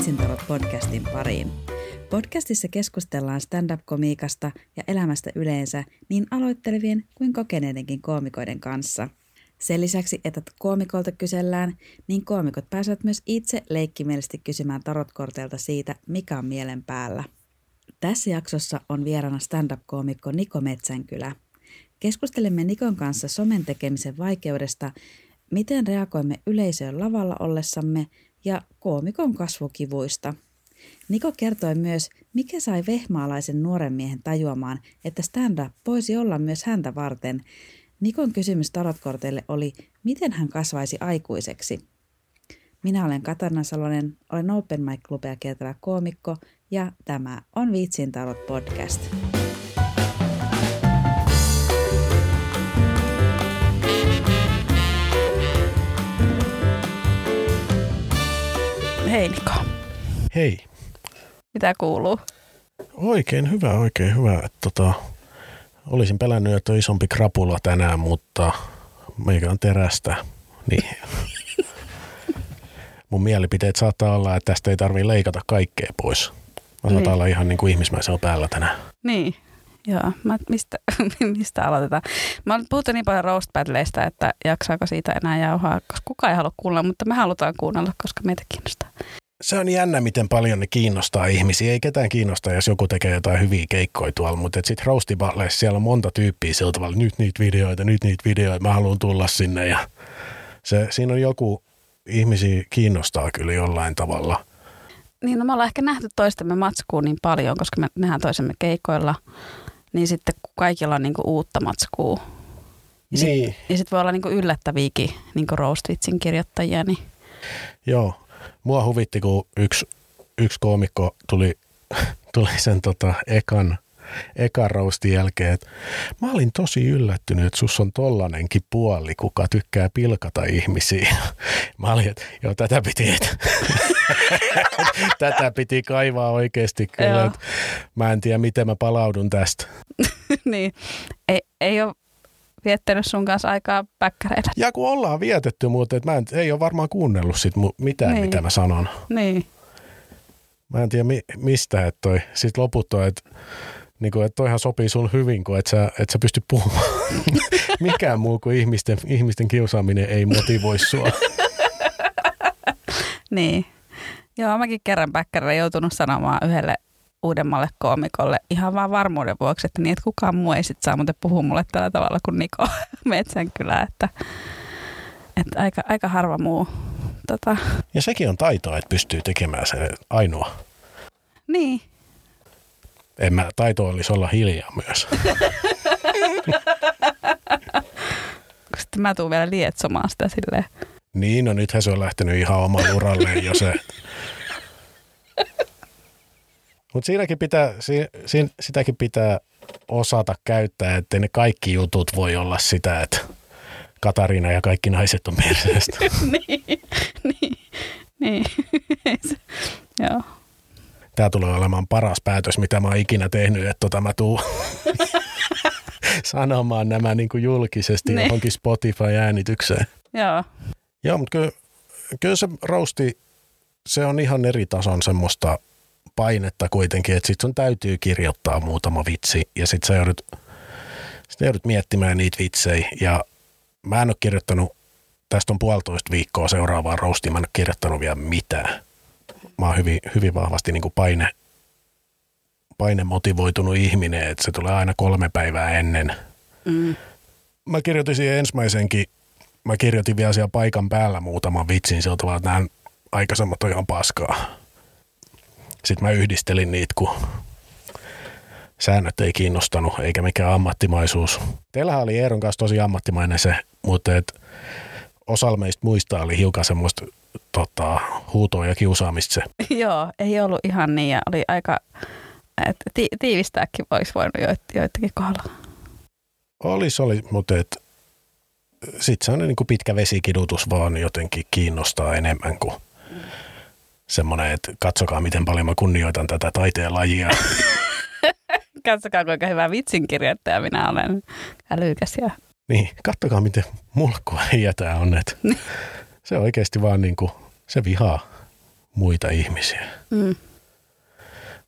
Vitsintalot podcastin pariin. Podcastissa keskustellaan stand-up-komiikasta ja elämästä yleensä niin aloittelevien kuin kokeneidenkin koomikoiden kanssa. Sen lisäksi, että koomikolta kysellään, niin koomikot pääsevät myös itse leikkimielisesti kysymään tarotkorteilta siitä, mikä on mielen päällä. Tässä jaksossa on vieraana stand-up-koomikko Niko Metsänkylä. Keskustelemme Nikon kanssa somen tekemisen vaikeudesta, miten reagoimme yleisöön lavalla ollessamme ja koomikon kasvukivuista. Niko kertoi myös, mikä sai vehmaalaisen nuoren miehen tajuamaan, että stand-up voisi olla myös häntä varten. Nikon kysymys tarotkorteille oli, miten hän kasvaisi aikuiseksi. Minä olen Katarina Salonen, olen Open Mic Clubia kiertävä koomikko ja tämä on Viitsin tarot podcast. Hei Niko. Hei. Mitä kuuluu? Oikein hyvä, oikein hyvä. Että tota, olisin pelännyt, että on isompi krapula tänään, mutta meikä on terästä. Niin. Mun mielipiteet saattaa olla, että tästä ei tarvii leikata kaikkea pois. Mä niin. olla ihan niin kuin ihmismäisellä päällä tänään. Niin, Joo, mä, mistä, mistä aloitetaan? Mä oon puhuttu niin paljon roast battleista, että jaksaako siitä enää jauhaa, koska kukaan ei halua kuunnella, mutta me halutaan kuunnella, koska meitä kiinnostaa. Se on jännä, miten paljon ne kiinnostaa ihmisiä. Ei ketään kiinnosta, jos joku tekee jotain hyviä keikkoja tuolla, mutta sitten roasti siellä on monta tyyppiä sillä tavalla, nyt niitä videoita, nyt niitä videoita, mä haluan tulla sinne. Ja se, siinä on joku, ihmisiä kiinnostaa kyllä jollain tavalla. Niin, no me ollaan ehkä nähty toistemme matskuun niin paljon, koska me nähdään toisemme keikoilla – niin sitten kun kaikilla on niinku uutta matskua, ja niin. sitten sit voi olla niinku yllättäviäkin niinku roast-vitsin kirjoittajia. Niin. Joo, mua huvitti, kun yksi, yksi koomikko tuli, tuli sen tota ekan – ekan roastin jälkeen, että mä olin tosi yllättynyt, että sus on tollanenkin puoli, kuka tykkää pilkata ihmisiä. Mä olin, että joo, tätä piti, että tätä piti kaivaa oikeasti kyllä. Että mä en tiedä, miten mä palaudun tästä. niin, ei, ei ole viettänyt sun kanssa aikaa päkkäreillä. Ja kun ollaan vietetty, mutta et mä en, ei ole varmaan kuunnellut sit mitään, niin. mitä mä sanon. Niin. Mä en tiedä mi, mistä, että toi, sit loput on, että niin kuin, että toihan sopii sun hyvin, kun et sä, et sä pysty puhumaan. Mikään muu kuin ihmisten, ihmisten kiusaaminen ei motivoi sua. niin. Joo, mäkin kerran päkkärillä joutunut sanomaan yhdelle uudemmalle koomikolle ihan vaan varmuuden vuoksi, että niin, että kukaan muu ei sit saa muuten puhua mulle tällä tavalla kuin Niko Metsänkylä, että, että aika, aika harva muu. Tota. Ja sekin on taitoa, että pystyy tekemään se ainoa. Niin, en mä, taito olisi olla hiljaa myös. Sitten mä tuun vielä lietsomaan sitä silleen. Niin, no nythän se on lähtenyt ihan omalle uralleen jo se. Mutta siinäkin pitää, si, si, sitäkin pitää osata käyttää, että ne kaikki jutut voi olla sitä, että Katariina ja kaikki naiset on perseestä. niin, niin, niin. Joo tämä tulee olemaan paras päätös, mitä mä oon ikinä tehnyt, että tota mä tuun sanomaan nämä niin kuin julkisesti ne. johonkin Spotify-äänitykseen. Joo. Joo, mutta kyllä, kyllä se rousti, se on ihan eri tason semmoista painetta kuitenkin, että sit sun täytyy kirjoittaa muutama vitsi ja sit sä joudut, sit joudut miettimään niitä vitsejä ja mä en ole kirjoittanut, tästä on puolitoista viikkoa seuraavaan roustiin, mä en ole kirjoittanut vielä mitään mä oon hyvin, hyvin vahvasti niin kuin paine, paine motivoitunut ihminen, että se tulee aina kolme päivää ennen. Mm. Mä kirjoitin siihen ensimmäisenkin, mä kirjoitin vielä siellä paikan päällä muutaman vitsin siltä tavalla, että nämä aikaisemmat on ihan paskaa. Sitten mä yhdistelin niitä, kun säännöt ei kiinnostanut, eikä mikään ammattimaisuus. Teillähän oli Eeron kanssa tosi ammattimainen se, mutta et osalla meistä muista oli hiukan semmoista tota, huutoa ja kiusaamista se. Joo, ei ollut ihan niin ja oli aika, että ti- tiivistääkin olisi voinut joit- joitakin kohdalla. Olisi, oli, mutta et, sitten se on niin kuin pitkä vesikidutus vaan jotenkin kiinnostaa enemmän kuin semmoinen, että katsokaa miten paljon mä kunnioitan tätä taiteen lajia. katsokaa kuinka hyvä vitsinkirjoittaja minä olen älykäs ja niin, kattokaa miten mulkkua heijä tää on. Että se oikeasti vaan niin kuin, se vihaa, muita ihmisiä. Mm.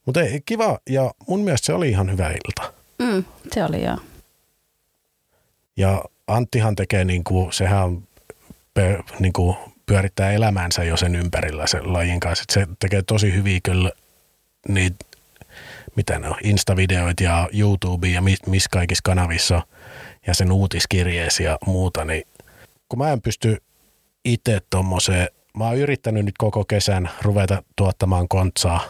Mutta kiva, ja mun mielestä se oli ihan hyvä ilta. Mm. Se oli joo. Ja Anttihan tekee, niin kuin, sehän on pe, niin kuin, pyörittää elämäänsä jo sen ympärillä sen lajin kanssa. Et se tekee tosi hyviä kyllä niitä, mitä ne on, Insta-videoita ja YouTube ja missä mis kaikissa kanavissa ja sen uutiskirjeesi ja muuta, niin kun mä en pysty itse tommoseen, mä oon yrittänyt nyt koko kesän ruveta tuottamaan kontsaa,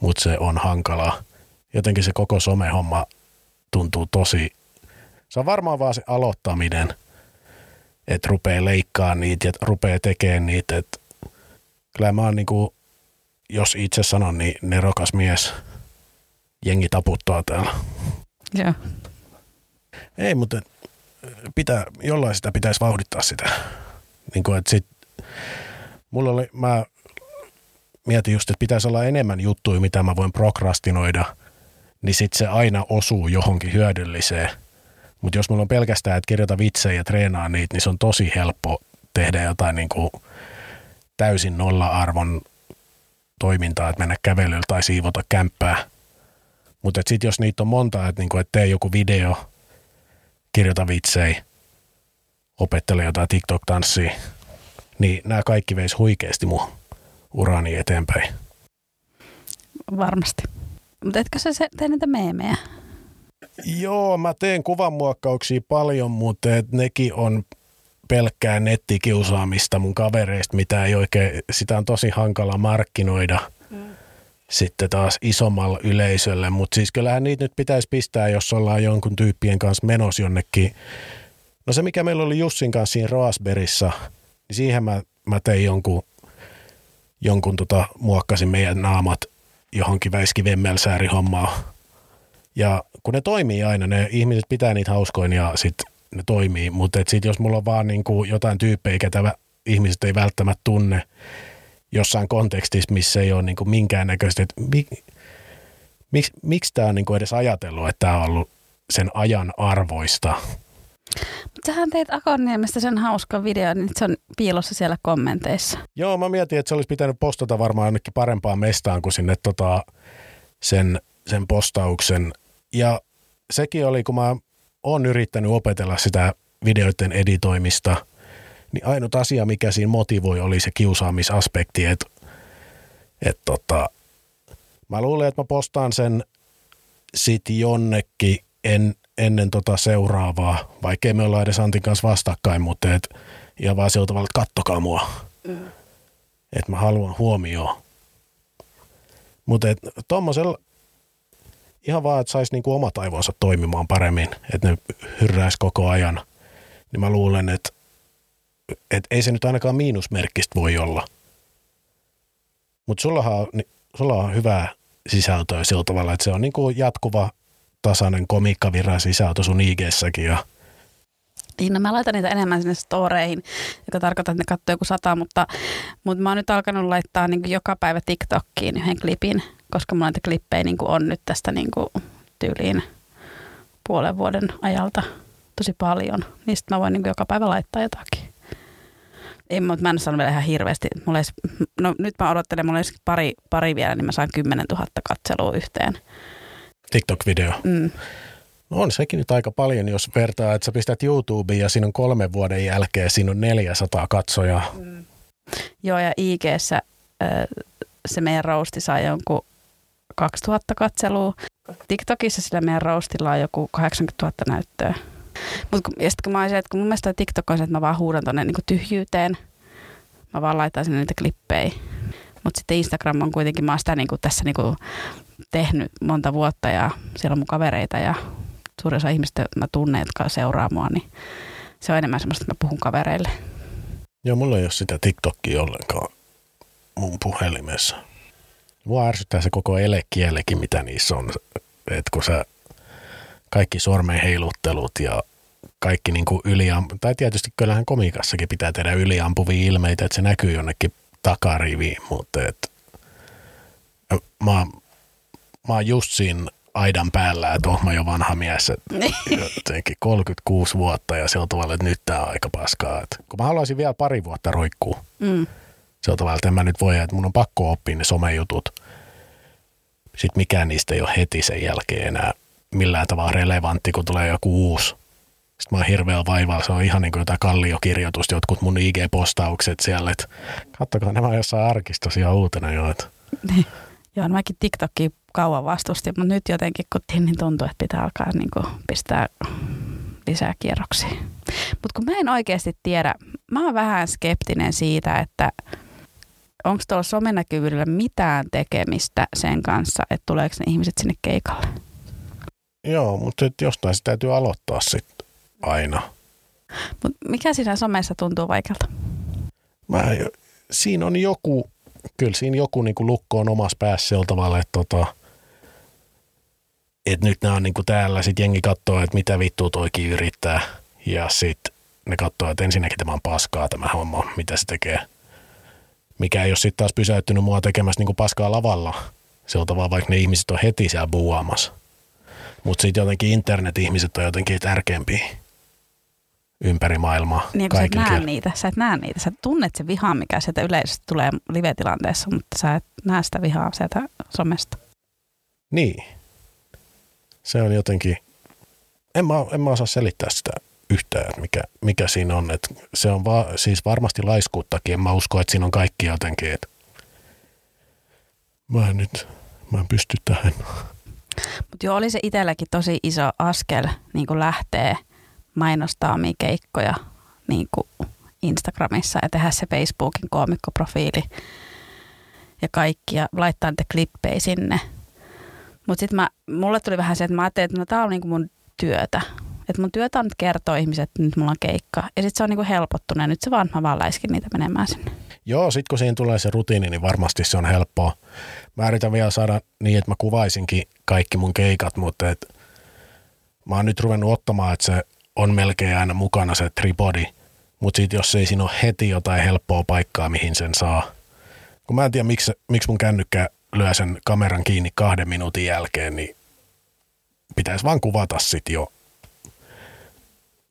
mutta se on hankalaa. Jotenkin se koko somehomma tuntuu tosi, se on varmaan vaan se aloittaminen, että rupeaa leikkaa niitä ja rupeaa tekemään niitä, että kyllä mä oon niinku, jos itse sanon, niin nerokas mies, jengi taputtaa täällä. Joo. Ei, mutta pitää, jollain sitä pitäisi vauhdittaa sitä. Niin kuin, että sit, mulla oli, mä mietin just, että pitäisi olla enemmän juttuja, mitä mä voin prokrastinoida, niin sitten se aina osuu johonkin hyödylliseen. Mutta jos mulla on pelkästään, että kirjoita vitsejä ja treenaa niitä, niin se on tosi helppo tehdä jotain niin kuin täysin nolla-arvon toimintaa, että mennä kävelyllä tai siivota kämppää. Mutta sitten jos niitä on monta, että niinku, et tee joku video, kirjoita vitsejä, opettele jotain TikTok-tanssia, niin nämä kaikki veisi huikeasti mun urani eteenpäin. Varmasti. Mutta etkö sä se- tee niitä meemejä? Joo, mä teen kuvanmuokkauksia paljon, mutta et nekin on pelkkää nettikiusaamista mun kavereista, mitä ei oikein, sitä on tosi hankala markkinoida sitten taas isommalle yleisölle, mutta siis kyllähän niitä nyt pitäisi pistää, jos ollaan jonkun tyyppien kanssa menossa jonnekin. No se, mikä meillä oli Jussin kanssa siinä Roasberissa, niin siihen mä, mä tein jonkun, jonkun tota, muokkasin meidän naamat johonkin Väiski hommaa. Ja kun ne toimii aina, ne ihmiset pitää niitä hauskoin ja sitten ne toimii, mutta sitten jos mulla on vaan niinku jotain tyyppejä, ketä ihmiset ei välttämättä tunne jossain kontekstissa, missä ei ole niinku minkäännäköistä, että mi, miksi, miksi tämä on niinku edes ajatellut, että tämä on ollut sen ajan arvoista. Sähän teit Akonniemestä sen hauskan videon, niin se on piilossa siellä kommenteissa. Joo, mä mietin, että se olisi pitänyt postata varmaan jonnekin parempaan mestaan kuin sinne tota, sen, sen postauksen. Ja sekin oli, kun mä oon yrittänyt opetella sitä videoiden editoimista, niin ainut asia, mikä siinä motivoi, oli se kiusaamisaspekti, että et tota, mä luulen, että mä postaan sen sit jonnekin en, ennen tota seuraavaa, vaikkei me olla edes Antin kanssa vastakkain, mutta et, ihan vaan sillä tavalla, että kattokaa mua. Mm. Että mä haluan huomioon. Mutta tuommoisella ihan vaan, että saisi niinku omat aivonsa toimimaan paremmin, että ne hyrräisi koko ajan, niin mä luulen, että et ei se nyt ainakaan miinusmerkkistä voi olla. Mutta ni- sulla on hyvää sisältöä sillä tavalla, että se on niinku jatkuva tasainen komiikkavirran sisältö sun IG-säkin ja Niin, no mä laitan niitä enemmän sinne storeihin, joka tarkoittaa, että ne katsoo joku sata, mutta, mutta mä oon nyt alkanut laittaa niin joka päivä TikTokkiin yhden klipin, koska mulla niitä klippejä niin on nyt tästä niin tyyliin puolen vuoden ajalta tosi paljon. Niistä mä voin niin joka päivä laittaa jotakin. Ei, mutta mä en sano vielä ihan hirveästi. Mulla olisi, no nyt mä odottelen, mulla olisi pari, pari vielä, niin mä saan 10 000 katselua yhteen. TikTok-video. Mm. No on sekin nyt aika paljon, jos vertaa, että sä pistät YouTubeen ja siinä on kolmen vuoden jälkeen, siinä on 400 katsojaa. Joo, ja ig se meidän rousti sai jonkun 2000 katselua. TikTokissa sillä meidän roustilla on joku 80 000 näyttöä. Mutta kun, ja sit kun mä olisin, että kun mun mielestä TikTok on se, että mä vaan huudan tonne niinku tyhjyyteen. Mä vaan laitan sinne niitä klippejä. Mutta sitten Instagram on kuitenkin, mä oon sitä niinku tässä niinku tehnyt monta vuotta ja siellä on mun kavereita ja suurin osa ihmistä mä tunnen, jotka seuraa mua, niin se on enemmän semmoista, että mä puhun kavereille. Joo, mulla ei ole sitä TikTokia ollenkaan mun puhelimessa. Mua ärsyttää se koko elekielekin, mitä niissä on. Että kun sä kaikki sormen heiluttelut ja kaikki niin kuin yliampu, tai tietysti kyllähän komiikassakin pitää tehdä yliampuvia ilmeitä, että se näkyy jonnekin takariviin, mutta et, mä, mä oon just siinä aidan päällä, että oon mä jo vanha mies, että jotenkin 36 vuotta ja sillä tavalla, että nyt tää on aika paskaa. Et, kun mä haluaisin vielä pari vuotta roikkuu, Mm. Se on tavallaan, että en mä nyt voi, että mun on pakko oppia ne somejutut. Sitten mikään niistä ei ole heti sen jälkeen enää millään tavalla relevantti, kun tulee joku uusi. Sitten mä oon hirveän vaivalla, se on ihan niin kuin jotain kalliokirjoitusta, jotkut mun IG-postaukset siellä, että kattokaa nämä jossain arkistossa ihan uutena jo. Joo, no mäkin TikTokia kauan vastustin, mutta nyt jotenkin kun niin tuntuu, että pitää alkaa niin kuin pistää lisää kierroksia. Mutta kun mä en oikeasti tiedä, mä oon vähän skeptinen siitä, että onko tuolla somenäkyvyydellä mitään tekemistä sen kanssa, että tuleeko ne ihmiset sinne keikalle? Joo, mutta jostain se täytyy aloittaa sitten aina. Mut mikä siinä somessa tuntuu vaikealta? Mä, siinä on joku, kyllä siinä joku niin lukko on omassa päässä sillä tavalla, että tota, et nyt nämä on niin täällä, sitten jengi katsoo, että mitä vittua toikin yrittää, ja sitten ne katsoo, että ensinnäkin tämä on paskaa tämä homma, mitä se tekee. Mikä ei ole sitten taas pysäyttynyt mua tekemässä niin paskaa lavalla, sillä tavalla, vaikka ne ihmiset on heti siellä buuaamassa. Mutta sitten jotenkin internet-ihmiset on jotenkin tärkeämpiä ympäri maailmaa. Niin, kun sä et näe niitä, sä et näe niitä. Sä tunnet se vihaa, mikä sieltä yleisesti tulee live-tilanteessa, mutta sä et näe sitä vihaa sieltä somesta. Niin. Se on jotenkin, en mä, en mä osaa selittää sitä yhtään, että mikä, mikä siinä on. Et se on va, siis varmasti laiskuuttakin. En mä usko, että siinä on kaikki jotenkin, että mä en nyt, mä en pysty tähän. Mutta joo, oli se itselläkin tosi iso askel niin kuin lähtee mainostaa omia keikkoja niin kuin Instagramissa ja tehdä se Facebookin koomikkoprofiili ja kaikki ja laittaa niitä klippejä sinne. Mutta sitten mulle tuli vähän se, että mä ajattelin, että no, tämä on niinku mun työtä. Että mun työtä on nyt kertoa ihmiset, että nyt mulla on keikka. Ja sitten se on niinku helpottunut ja nyt se vaan, mä vaan läiskin niitä menemään sinne. Joo, sitten kun siihen tulee se rutiini, niin varmasti se on helppoa. Mä yritän vielä saada niin, että mä kuvaisinkin kaikki mun keikat, mutta et mä oon nyt ruvennut ottamaan, että se on melkein aina mukana se tripodi. Mutta sitten jos ei siinä ole heti jotain helppoa paikkaa, mihin sen saa. Kun mä en tiedä, miksi, miksi mun kännykkä lyö sen kameran kiinni kahden minuutin jälkeen, niin pitäisi vaan kuvata sitten jo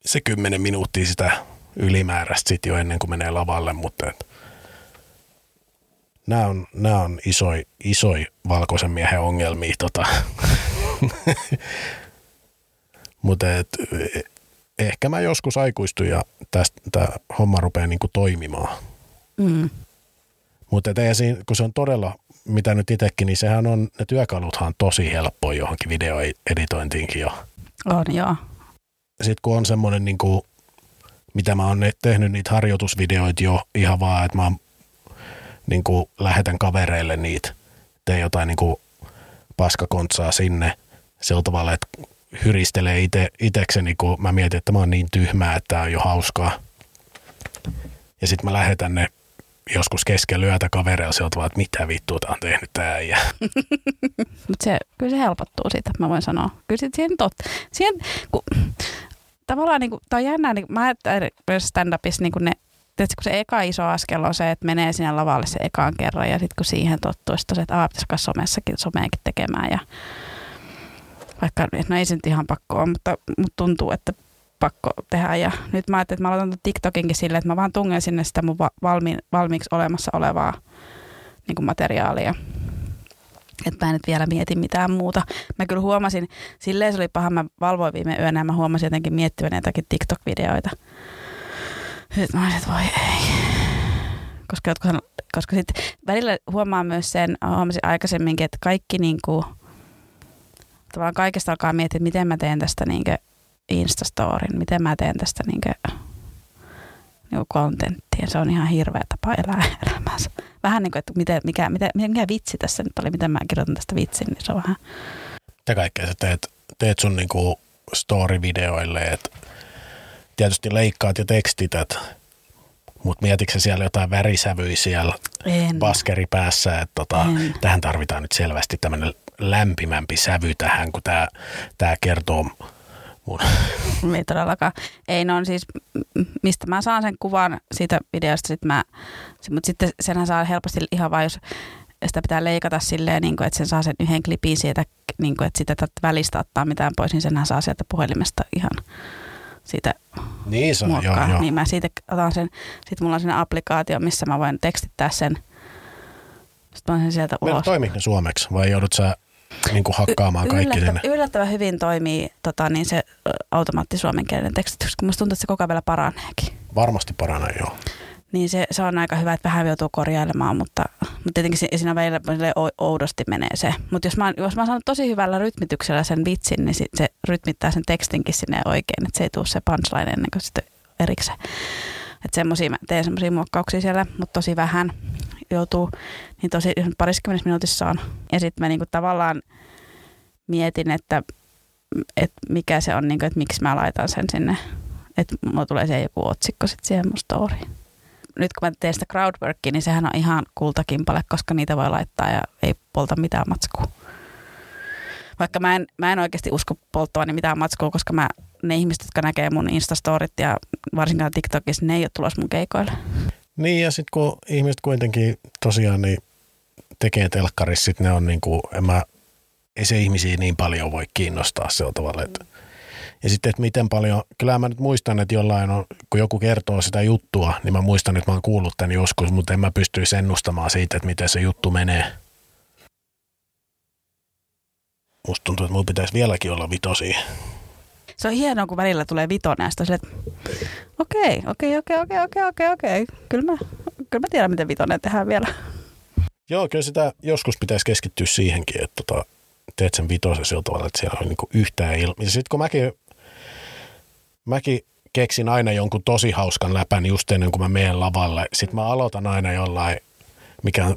se kymmenen minuuttia sitä ylimääräistä sitten jo ennen kuin menee lavalle, mutta et, nämä on, nämä on isoi, isoi valkoisen miehen ongelmia. Tota. Mutta et, ehkä mä joskus aikuistun ja tästä tämä homma rupeaa niinku toimimaan. Mm. Mutta kun se on todella, mitä nyt itsekin, niin sehän on, ne työkaluthan on tosi helppoa johonkin videoeditointiinkin jo. On, joo. Sitten kun on semmoinen, niin kuin, mitä mä oon tehnyt niitä harjoitusvideoita jo ihan vaan, että mä niin kuin, lähetän kavereille niitä, teen jotain niin kuin, paskakontsaa sinne sillä tavalla, että hyristelee ite, itekseni, kun mä mietin, että mä oon niin tyhmää, että tää on jo hauskaa. Ja sitten mä lähetän ne joskus keskellä yötä kavereilla sieltä että mitä vittua tää on tehnyt tää äijä. Mutta se, kyllä se helpottuu siitä, mä voin sanoa. Kyllä sit siihen tot, siihen, kun, tavallaan niin kuin, tää on jännää, niin, mä ajattelen myös stand-upissa niin ne Tiedätkö, kun se eka iso askel on se, että menee sinne lavalle se ekaan kerran ja sitten kun siihen tottuu, sitten että aah, pitäisikö somessakin, someenkin tekemään ja vaikka no ei se nyt ihan pakko ole, mutta, mutta tuntuu, että pakko tehdä. Ja nyt mä ajattelin, että mä aloitan TikTokinkin silleen, että mä vaan tungen sinne sitä mun valmi, valmiiksi olemassa olevaa niin kuin materiaalia. Että mä en nyt vielä mieti mitään muuta. Mä kyllä huomasin, silleen se oli paha, mä valvoin viime yönä ja mä huomasin jotenkin miettivän jotakin TikTok-videoita. Sitten mä olisin, että voi ei. Koska, koska sitten välillä huomaa myös sen, huomasin aikaisemminkin, että kaikki niin kuin, tavallaan kaikesta alkaa miettiä, että miten mä teen tästä niin Instastorin, miten mä teen tästä niin kuin, niin kontenttia. Se on ihan hirveä tapa elää elämänsä. Vähän niin kuin, että miten, mikä, mikä, mikä vitsi tässä nyt oli, miten mä kirjoitan tästä vitsin, niin se on vähän... Mitä kaikkea sä teet, teet sun niin kuin story-videoille, että tietysti leikkaat ja tekstität, mutta mietitkö siellä jotain värisävyjä siellä en. baskeripäässä, että tota, tähän tarvitaan nyt selvästi tämmöinen lämpimämpi sävy tähän, kun tämä kertoo mun. Ei todellakaan. Ei, no on siis, mistä mä saan sen kuvan siitä videosta, sit mä, mutta sitten senhän saa helposti ihan vain, jos sitä pitää leikata silleen, niin kuin, että sen saa sen yhden klipin sieltä, niin kuin, että sitä välistä ottaa mitään pois, niin senhän saa sieltä puhelimesta ihan siitä Niin se joo, joo. Niin mä siitä otan sen, sitten mulla on sen applikaatio, missä mä voin tekstittää sen. Sitten mä sen sieltä Meillä ulos. toimiiko ne suomeksi vai joudut sä niin kuin hakkaamaan kaikki sinne? Yllättä, yllättävän hyvin toimii tota, niin se automaatti suomenkielinen tekstitys, kun musta tuntuu, että se koko ajan vielä paraneekin. Varmasti paranee, joo. Niin se, se on aika hyvä, että vähän joutuu korjailemaan, mutta, mutta tietenkin si- siinä välillä välillä ou- oudosti menee se. Mutta jos mä, oon- jos mä saan tosi hyvällä rytmityksellä sen vitsin, niin sit se rytmittää sen tekstinkin sinne oikein, että se ei tule se punchline ennen kuin sitten erikseen. Että semmosia, mä teen semmoisia muokkauksia siellä, mutta tosi vähän joutuu, niin tosi pariskymmenessä minuutissa on. Ja sitten mä niinku tavallaan mietin, että, että mikä se on, niinku, että miksi mä laitan sen sinne. Että mulla tulee se joku otsikko sitten siihen mun storyin nyt kun mä teen sitä crowdworkia, niin sehän on ihan kultakimpale, koska niitä voi laittaa ja ei polta mitään matskua. Vaikka mä en, mä en oikeasti usko polttavani mitään matskua, koska mä, ne ihmiset, jotka näkee mun Instastorit ja varsinkaan TikTokissa, ne ei ole tulossa mun keikoille. Niin ja sitten kun ihmiset kuitenkin tosiaan niin tekee telkkarissa, sit ne on niin kuin, en mä, ei se ihmisiä niin paljon voi kiinnostaa sillä tavalla. Että. Ja sitten, että miten paljon, kyllä mä nyt muistan, että jollain on, kun joku kertoo sitä juttua, niin mä muistan, että mä oon kuullut tämän joskus, mutta en mä pystyisi ennustamaan siitä, että miten se juttu menee. Musta tuntuu, että mulla pitäisi vieläkin olla vitosia. Se on hienoa, kun välillä tulee vitonen ja että okei, okei, okei, okei, okei, okei, okei. Kyllä mä, kyllä mä tiedän, miten vitonen tehdään vielä. Joo, kyllä sitä joskus pitäisi keskittyä siihenkin, että tota, teet sen vitosen sillä tavalla, että siellä on niinku yhtään ilma. Ja sitten kun mäkin, mäkin keksin aina jonkun tosi hauskan läpän just ennen kuin mä menen lavalle. Sitten mä aloitan aina jollain, mikä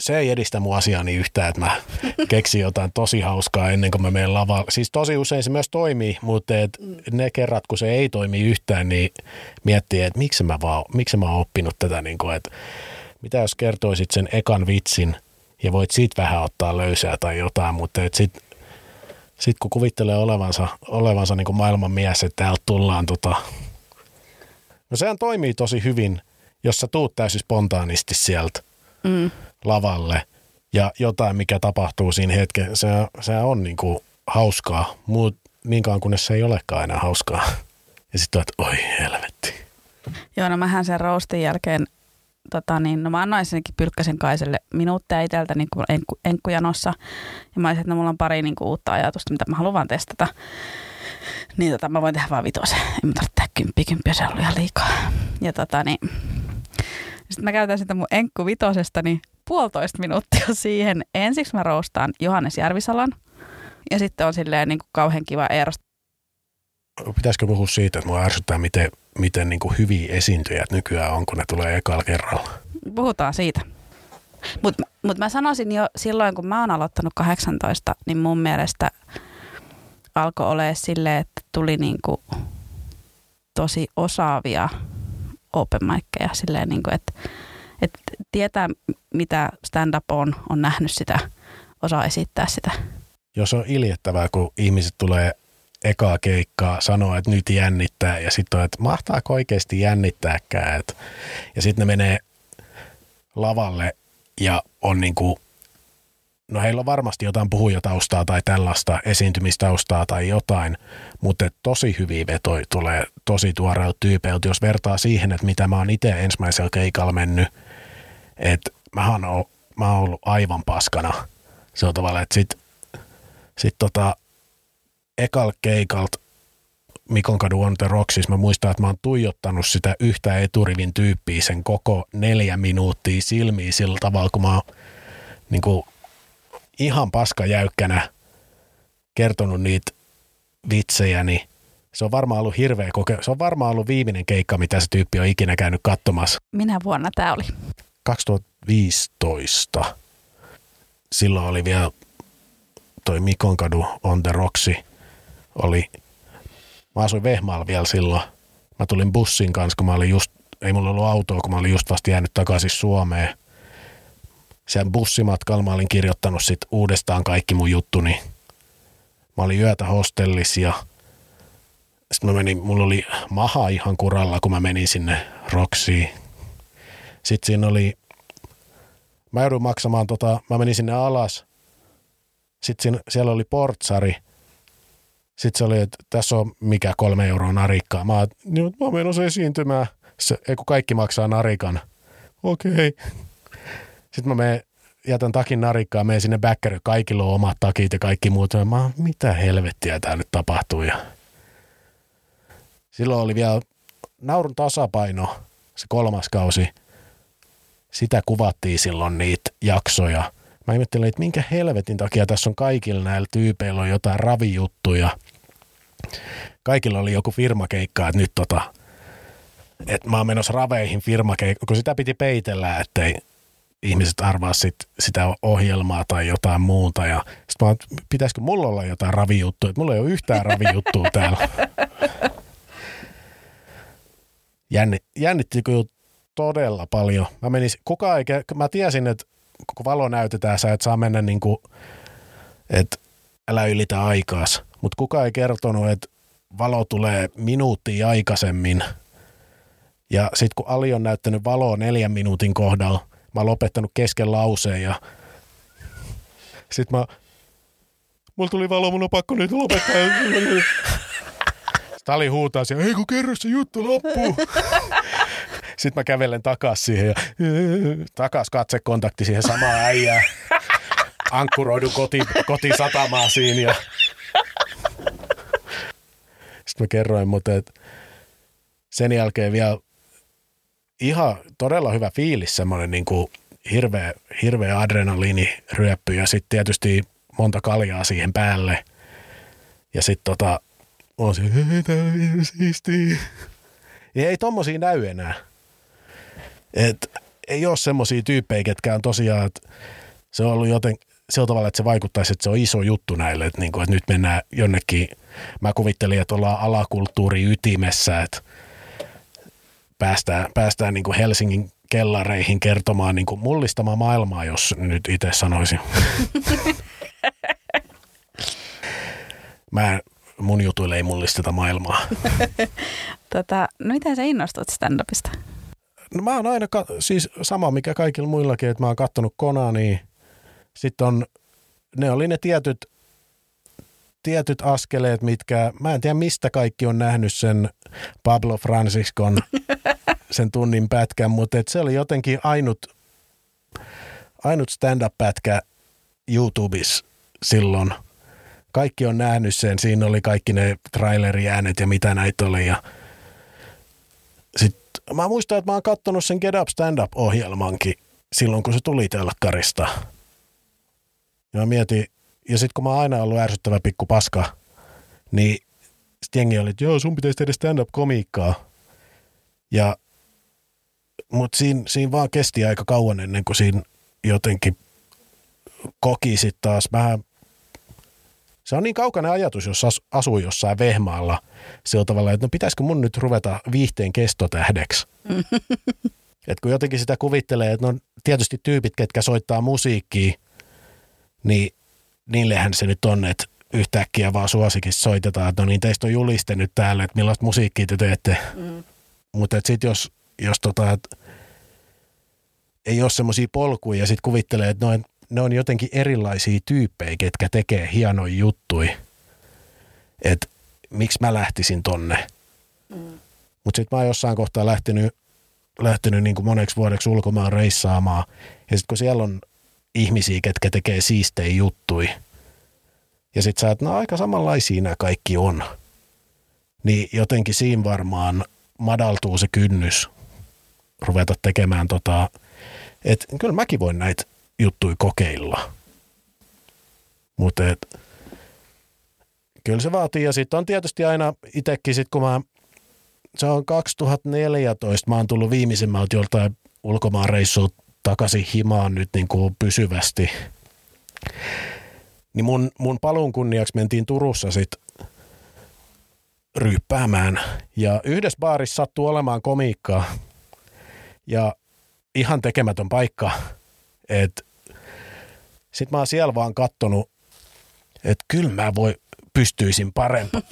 se ei edistä mun asiaa niin yhtään, että mä keksin jotain tosi hauskaa ennen kuin mä menen lavalle. Siis tosi usein se myös toimii, mutta et ne kerrat, kun se ei toimi yhtään, niin miettii, että miksi mä, vaan, miksi mä oon oppinut tätä, niin kuin, että mitä jos kertoisit sen ekan vitsin ja voit siitä vähän ottaa löysää tai jotain, mutta et sit, sit kun kuvittelee olevansa, olevansa niin kuin maailman mies, että täältä tullaan tota... No sehän toimii tosi hyvin, jos sä tuut täysin spontaanisti sieltä Mm. Lavalle ja jotain, mikä tapahtuu siinä hetken, se, se on niin kuin hauskaa, mutta niin kauan kunnes se ei olekaan enää hauskaa. Ja sitten että oi helvetti. Joo, no mähän sen roastin jälkeen, tota niin, no mä annoin senkin Pylkkäsen Kaiselle minuutteja itseltä niin kuin enkku, enkkujanossa. Ja mä olisin, että no, mulla on pari niin kuin, uutta ajatusta, mitä mä haluan vaan testata. Niin tota, mä voin tehdä vaan vitosen. En mä tarvitse tehdä kymppiä, kymppiä, se on ollut ihan liikaa. Ja tota niin, sitten mä käytän sitä mun enkku vitosesta niin puolitoista minuuttia siihen. Ensiksi mä roostaan Johannes Järvisalan. Ja sitten on silleen niin kuin kauhean kiva Eeros Pitäisikö puhua siitä, että mua ärsyttää, miten, miten niin kuin hyviä esiintyjät nykyään on, kun ne tulee ekalla kerralla. Puhutaan siitä. Mutta mut mä sanoisin jo silloin, kun mä oon aloittanut 18, niin mun mielestä alkoi olemaan silleen, että tuli niinku tosi osaavia open mickeja. Silleen, niinku, että, että tietää, mitä stand-up on, on nähnyt sitä, osaa esittää sitä. Jos on iljettävää, kun ihmiset tulee ekaa keikkaa, sanoo, että nyt jännittää, ja sitten on, että mahtaako oikeasti jännittääkään. Et, ja sitten ne menee lavalle ja on niin kuin, no heillä on varmasti jotain puhujataustaa tai tällaista esiintymistaustaa tai jotain, mutta et tosi hyviä vetoja tulee tosi tuoreilta tyypeiltä, jos vertaa siihen, että mitä mä oon itse ensimmäisellä keikalla mennyt, että mähän oon, mä oon ollut aivan paskana. Se on tavallaan, että sit, sit tota, ekal keikalt Mikon kadu on The mä muistan, että mä oon tuijottanut sitä yhtä eturivin tyyppiä sen koko neljä minuuttia silmiin sillä tavalla, kun mä oon niin kuin, ihan paskajäykkänä kertonut niitä vitsejä, niin se on varmaan ollut hirveä koke- Se on varmaan ollut viimeinen keikka, mitä se tyyppi on ikinä käynyt katsomassa. Minä vuonna tämä oli? 2015. Silloin oli vielä toi Mikonkadu on the Roxy. Oli, mä asuin Vehmaalla vielä silloin. Mä tulin bussin kanssa, kun mä olin just, ei mulla ollut autoa, kun mä olin just vasta jäänyt takaisin Suomeen. Sen bussimatkalla mä olin kirjoittanut sit uudestaan kaikki mun juttuni. Mä olin yötä hostellissa ja sitten mä menin, mulla oli maha ihan kuralla, kun mä menin sinne Roksiin. Sitten siinä oli mä joudun maksamaan, tota, mä menin sinne alas. Sitten siinä, siellä oli portsari. Sitten se oli, että tässä on mikä kolme euroa narikkaa. Mä, oon, niin, mä menen se esiintymään. Se, ei kun kaikki maksaa narikan. Okei. Okay. Sitten mä menen, jätän takin narikkaa, menen sinne backerille. Kaikilla on omat takit ja kaikki muut. Mä mitä helvettiä tää nyt tapahtuu. Ja silloin oli vielä naurun tasapaino, se kolmas kausi. Sitä kuvattiin silloin niitä jaksoja. Mä ihmettelin, että minkä helvetin takia tässä on kaikilla näillä tyypeillä on jotain ravijuttuja. Kaikilla oli joku firmakeikka, että nyt tota, että mä oon menossa raveihin firmakeikkaan, kun sitä piti peitellä, ettei ihmiset arvaa sit, sitä ohjelmaa tai jotain muuta. Ja sit mä oon, pitäisikö mulla olla jotain ravijuttuja, että mulla ei ole yhtään ravijuttua täällä. Jänni, jännitti kyllä todella paljon. Mä menin, kukaan eikä, mä tiesin, että kun valo näytetään, sä et saa mennä niin kuin, että älä ylitä aikaas. Mutta kukaan ei kertonut, että valo tulee minuuttia aikaisemmin. Ja sitten kun Ali on näyttänyt valoa neljän minuutin kohdalla, mä oon lopettanut kesken lauseen ja sitten mä, mulla tuli valo, mun on pakko nyt lopettaa. Tali huutaa siellä, ei kun kerro se juttu loppuu. Sitten mä kävelen takas siihen ja takas katsekontakti siihen samaan äijään. Ankkuroidun koti, kotisatamaa siinä ja sitten mä kerroin, mutta et sen jälkeen vielä ihan todella hyvä fiilis, semmoinen niin kuin hirveä, hirveä adrenaliiniryöppy ja sitten tietysti monta kaljaa siihen päälle. Ja sitten tota, on se, siistiä. Ja ei tommosia näy enää. Et ei ole semmoisia tyyppejä, ketkä on tosiaan, että se on ollut joten sillä tavalla, että se vaikuttaisi, että se on iso juttu näille, että, niin kuin, että nyt mennään jonnekin, mä kuvittelin, että ollaan alakulttuuri ytimessä, että päästään, päästään niin kuin Helsingin kellareihin kertomaan niin kuin mullistamaan maailmaa, jos nyt itse sanoisin. Mä, mun jutuille ei mullisteta maailmaa. tota, no miten sä innostut stand-upista? No mä oon aina, ka- siis sama mikä kaikilla muillakin, että mä oon kattonut Konania. Sitten on, ne oli ne tietyt, tietyt askeleet, mitkä, mä en tiedä mistä kaikki on nähnyt sen Pablo Franciscon sen tunnin pätkän, mutta et se oli jotenkin ainut, ainut stand-up-pätkä YouTubessa silloin. Kaikki on nähnyt sen, siinä oli kaikki ne traileriäänet ja mitä näitä oli ja sitten mä muistan, että mä oon kattonut sen Get Up Stand-up-ohjelmankin silloin, kun se tuli telkkarista. Ja mä mietin, ja sitten kun mä oon aina ollut ärsyttävä pikku paska, niin sitten jengi oli, että joo, sun pitäisi tehdä stand-up-komiikkaa. Ja, mutta siinä, siinä vaan kesti aika kauan ennen kuin siinä jotenkin koki sitten taas vähän se on niin kaukainen ajatus, jos asuu jossain vehmaalla sillä tavalla, että no pitäisikö mun nyt ruveta viihteen kestotähdeksi. että kun jotenkin sitä kuvittelee, että no tietysti tyypit, ketkä soittaa musiikkia, niin niillehän se nyt on, että yhtäkkiä vaan suosikista soitetaan, että no niin teistä on juliste nyt täällä, että millaista musiikkia te teette. Mm. Mutta sitten jos, jos tota, et, ei ole semmoisia polkuja ja sitten kuvittelee, että no, ne on jotenkin erilaisia tyyppejä, ketkä tekee hienoja juttuja. Että miksi mä lähtisin tonne. Mm. Mutta sitten mä oon jossain kohtaa lähtenyt, lähtenyt niin kuin moneksi vuodeksi ulkomaan reissaamaan. Ja sitten kun siellä on ihmisiä, ketkä tekee siistejä juttui, ja sitten sä et, no aika samanlaisia nämä kaikki on. Niin jotenkin siinä varmaan madaltuu se kynnys ruveta tekemään tota, että kyllä mäkin voin näitä juttui kokeilla. Mutta kyllä se vaatii. Ja sitten on tietysti aina itsekin, sit kun mä, se on 2014, mä oon tullut viimeisimmältä joltain ulkomaan reissulta takaisin himaan nyt niin kuin pysyvästi. Niin mun, mun paluun kunniaksi mentiin Turussa sitten ryyppäämään. Ja yhdessä baarissa sattuu olemaan komiikkaa. Ja ihan tekemätön paikka. Että sitten mä oon siellä vaan kattonut, että kyllä mä voi, pystyisin parempaan.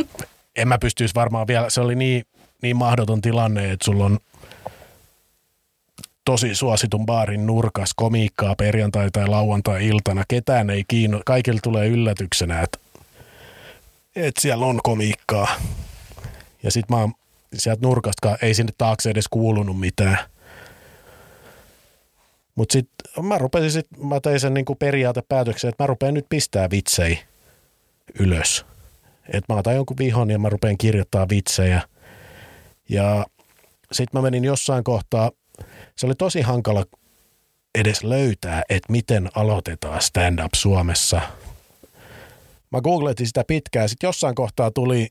en mä pystyisi varmaan vielä, se oli niin, niin mahdoton tilanne, että sulla on tosi suositun baarin nurkas komiikkaa perjantai- tai lauantai-iltana. Ketään ei kiinno, kaikille tulee yllätyksenä, että että siellä on komiikkaa. Ja sit mä oon sieltä nurkasta, ei sinne taakse edes kuulunut mitään. Mutta sitten mä rupesin sit, mä tein sen niinku periaatepäätöksen, että mä rupean nyt pistää vitsei ylös. Että mä otan jonkun vihon ja mä rupean kirjoittaa vitsejä. Ja sitten mä menin jossain kohtaa, se oli tosi hankala edes löytää, että miten aloitetaan stand-up Suomessa. Mä googletin sitä pitkään, sitten jossain kohtaa tuli,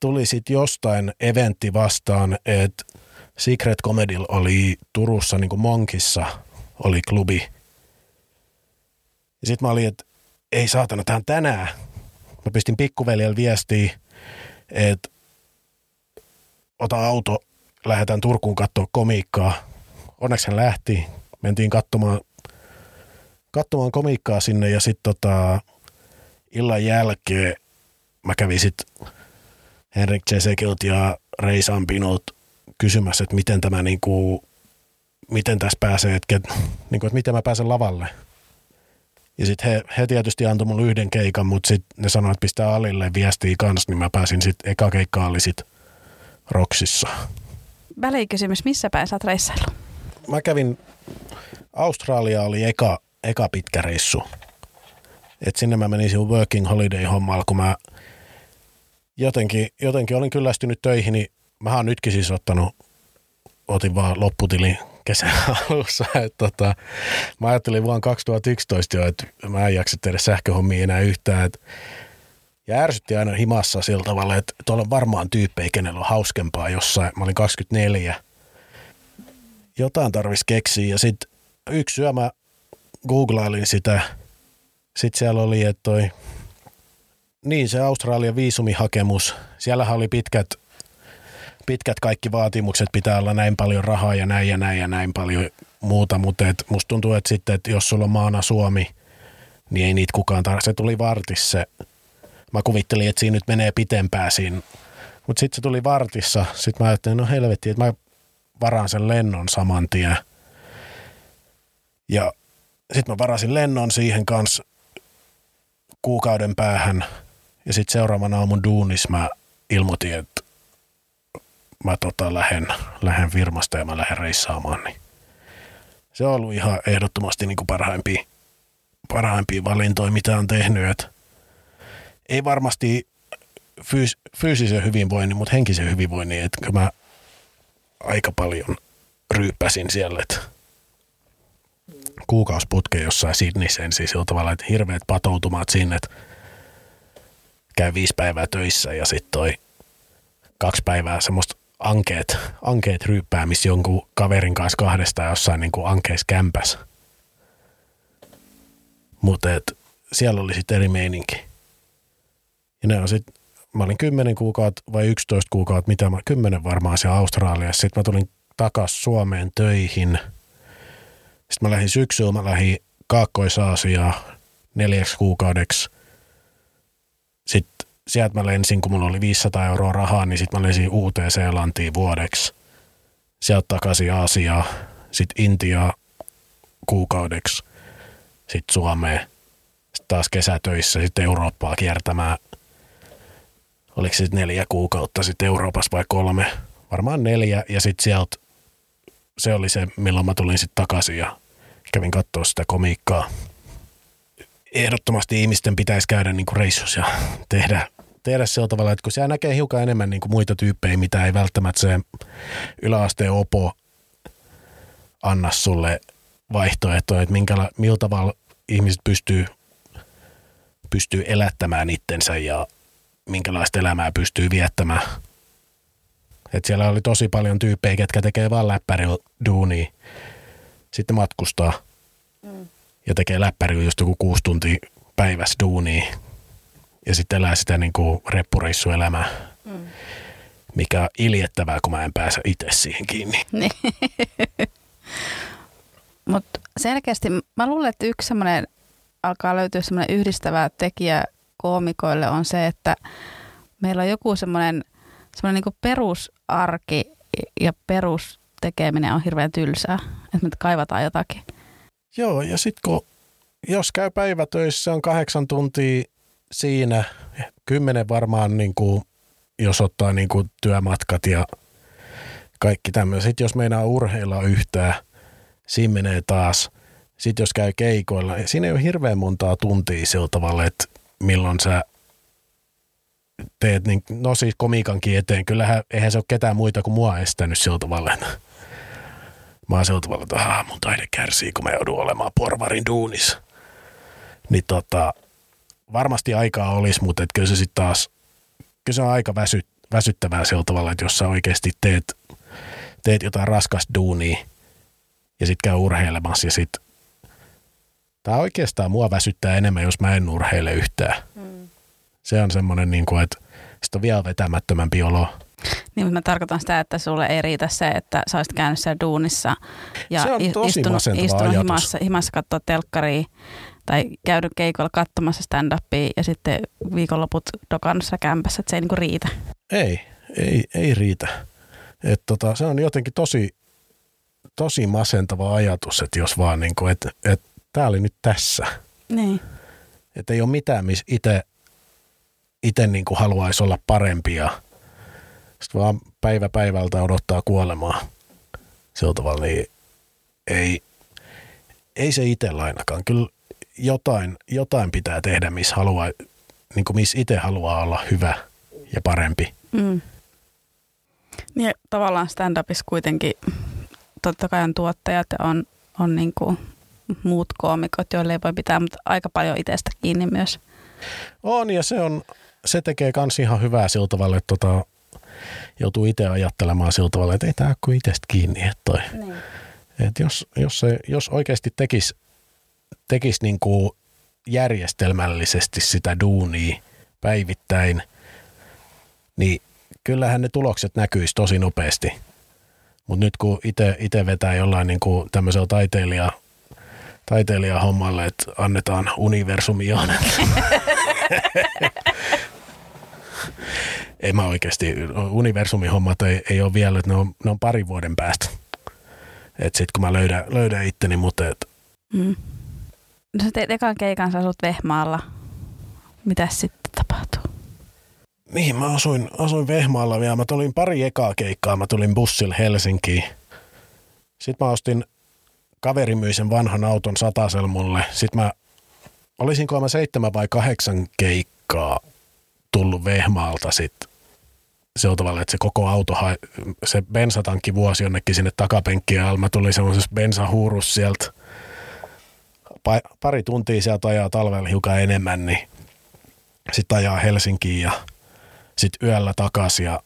tuli sitten jostain eventti vastaan, että Secret Comedy oli Turussa niin kuin Monkissa, oli klubi. Ja sitten mä olin, että ei saatana, tämä tänään. Mä pistin pikkuveljellä viestiä, että ota auto, lähdetään Turkuun katsoa komiikkaa. Onneksi hän lähti. Mentiin katsomaan, katsomaan komiikkaa sinne ja sitten tota, illan jälkeen mä kävin sitten Henrik Cesekilt ja Ray Sampinot kysymässä, että miten tämä niinku, miten tässä pääsee, että, niinku, että miten mä pääsen lavalle. Ja sitten he, he tietysti antoi mulle yhden keikan, mutta sitten ne sanoivat, että pistää Alille viestiä kanssa, niin mä pääsin sitten, eka keikka oli sitten Roksissa. Välikysymys, missä päin sä oot? Mä kävin, Australia oli eka, eka pitkä reissu. Et sinne mä menin sinun working holiday hommalla, kun mä jotenkin, jotenkin olin kyllästynyt töihin, niin mä oon nytkin siis ottanut, otin vaan lopputili kesän alussa. Et tota, mä ajattelin vuonna 2011 jo, että mä en jaksa tehdä sähköhommia enää yhtään. Et, ja ärsytti aina himassa sillä tavalla, että tuolla on varmaan tyyppejä, kenellä on hauskempaa jossain. Mä olin 24. Jotain tarvisi keksiä ja sitten yksi syö mä googlailin sitä. Sitten siellä oli, että toi, niin se Australian viisumihakemus, siellähän oli pitkät pitkät kaikki vaatimukset, pitää olla näin paljon rahaa ja näin ja näin ja näin paljon muuta, mutta et musta tuntuu, että sitten, että jos sulla on maana Suomi, niin ei niitä kukaan tarvitse. Se tuli vartissa Mä kuvittelin, että siinä nyt menee pitempään siinä. Mutta sitten se tuli vartissa. Sitten mä ajattelin, no helvetti, että mä varaan sen lennon saman tien. Ja sitten mä varasin lennon siihen kanssa kuukauden päähän. Ja sitten seuraavana aamun duunis mä ilmoitin, että mä tota lähden, lähden firmasta ja mä lähden reissaamaan, niin se on ollut ihan ehdottomasti niin kuin parhaimpia, parhaimpia valintoja, mitä on tehnyt. Et ei varmasti fyys, fyysisen hyvinvoinnin, mutta henkisen hyvinvoinnin, että mä aika paljon ryyppäsin siellä, että kuukausiputke jossain Sydneyssä ensin sillä tavalla, että hirveät patoutumat sinne, että käy viisi päivää töissä ja sitten toi kaksi päivää semmoista ankeet, ankeet ryyppäämis jonkun kaverin kanssa kahdesta jossain niin kuin ankeis kämpäs. Mutta siellä oli sitten eri meininki. Ja ne on sitten, mä olin 10 kuukautta vai 11 kuukautta, mitä mä, 10 varmaan siellä Australiassa. Sitten mä tulin takas Suomeen töihin. Sitten mä lähdin syksyllä, mä lähdin Kaakkois-Aasiaan neljäksi kuukaudeksi. Sitten sieltä mä lensin, kun mulla oli 500 euroa rahaa, niin sitten mä lensin uuteen Seelantiin vuodeksi. Sieltä takaisin Aasiaa, sitten Intiaa kuukaudeksi, sitten Suomeen, sitten taas kesätöissä, sitten Eurooppaa kiertämään. Oliko sitten neljä kuukautta sitten Euroopassa vai kolme? Varmaan neljä ja sitten sieltä se oli se, milloin mä tulin sitten takaisin ja kävin katsoa sitä komiikkaa ehdottomasti ihmisten pitäisi käydä niin kuin ja tehdä, tehdä sillä tavalla, että kun siellä näkee hiukan enemmän niin kuin muita tyyppejä, mitä ei välttämättä se yläasteen opo anna sulle vaihtoehtoja, että minkäla, millä tavalla ihmiset pystyy, pystyy elättämään itsensä ja minkälaista elämää pystyy viettämään. Et siellä oli tosi paljon tyyppejä, ketkä tekee vaan läppärillä duunia. Sitten matkustaa. Mm ja tekee läppäri just joku kuusi tuntia päivässä duunia ja sitten elää sitä niin kuin reppureissuelämää, mm. mikä on iljettävää, kun mä en pääse itse siihen kiinni. Niin. Mutta selkeästi mä luulen, että yksi semmoinen alkaa löytyä semmoinen yhdistävä tekijä koomikoille on se, että meillä on joku semmoinen, semmoinen niin perusarki ja perustekeminen on hirveän tylsää, että me kaivataan jotakin. Joo, ja sitten kun jos käy päivätöissä, on kahdeksan tuntia siinä Kymmenen varmaan, niin kuin, jos ottaa niin kuin työmatkat ja kaikki tämmöiset. Jos meinaa urheilla yhtään, siinä menee taas. Sitten jos käy keikoilla, siinä ei ole hirveän montaa tuntia sillä tavalla, että milloin sä teet, niin, no siis komiikankin eteen. Kyllähän eihän se ole ketään muita kuin mua estänyt sillä tavalla. Mä oon sillä tavalla, että mun taide kärsii, kun mä joudun olemaan porvarin duunissa. Niin tota, varmasti aikaa olisi, mutta et kyllä se sitten taas, kyllä se on aika väsy, väsyttävää sillä tavalla, että jos sä oikeasti teet, teet jotain raskasta duunia ja sitten käy urheilemassa ja sitten Tämä oikeastaan mua väsyttää enemmän, jos mä en urheile yhtään. Mm. Se on semmoinen, niin kuin, että sitten on vielä vetämättömämpi olo. Niin, mutta mä tarkoitan sitä, että sulle ei riitä se, että sä olisit käynyt siellä duunissa ja se on tosi istunut, istunut himassa, himassa katsoa telkkaria tai käynyt keikoilla katsomassa stand-upia ja sitten viikonloput dokannassa kämpässä, että se ei niinku riitä. Ei, ei, ei riitä. Et tota, se on jotenkin tosi, tosi masentava ajatus, että jos vaan niin kuin, että, että tämä oli nyt tässä. Niin. Että ei ole mitään, missä itse itse niin kuin haluaisi olla parempia. Sitten vaan päivä päivältä odottaa kuolemaa. Sillä tavalla niin ei, ei se itsellä ainakaan. Kyllä jotain, jotain pitää tehdä, missä, haluaa, niin kuin missä itse haluaa olla hyvä ja parempi. Mm. Niin tavallaan stand-upissa kuitenkin totta kai on tuottajat ja on, on niin kuin muut koomikot, joille ei voi pitää, mutta aika paljon itsestä kiinni myös. On ja se, on, se tekee kans ihan hyvää sillä tavalla, että tota, joutuu itse ajattelemaan sillä tavalla, että ei tämä ole itsestä kiinni. Että toi. Niin. Et jos, jos, se, jos oikeasti tekisi tekis niinku järjestelmällisesti sitä duunia päivittäin, niin kyllähän ne tulokset näkyisi tosi nopeasti. Mutta nyt kun itse vetää jollain niinku tämmöisellä taiteilija, taiteilijahommalle, että annetaan universumi ei mä oikeasti, universumin hommat ei, ei ole vielä, että ne on, ne on parin vuoden päästä. Että sit kun mä löydän, löydän itteni, mutta et... Mm. No sä teit ekan keikan, sä asut Vehmaalla. Mitäs sitten tapahtuu? Niin, mä asuin, asuin Vehmaalla vielä. Mä tulin pari ekaa keikkaa. Mä tulin bussilla Helsinkiin. Sitten mä ostin, kaveri myi sen vanhan auton satasel mulle. Sitten mä, olisinko mä seitsemän vai kahdeksan keikkaa tullut Vehmaalta sitten se on tavallaan, että se koko auto, se bensatankki vuosi jonnekin sinne takapenkkiin alla. Mä tulin semmoisessa bensahuurus sieltä. Pari tuntia sieltä ajaa talvella hiukan enemmän, niin sitten ajaa Helsinkiin ja sitten yöllä takaisin ja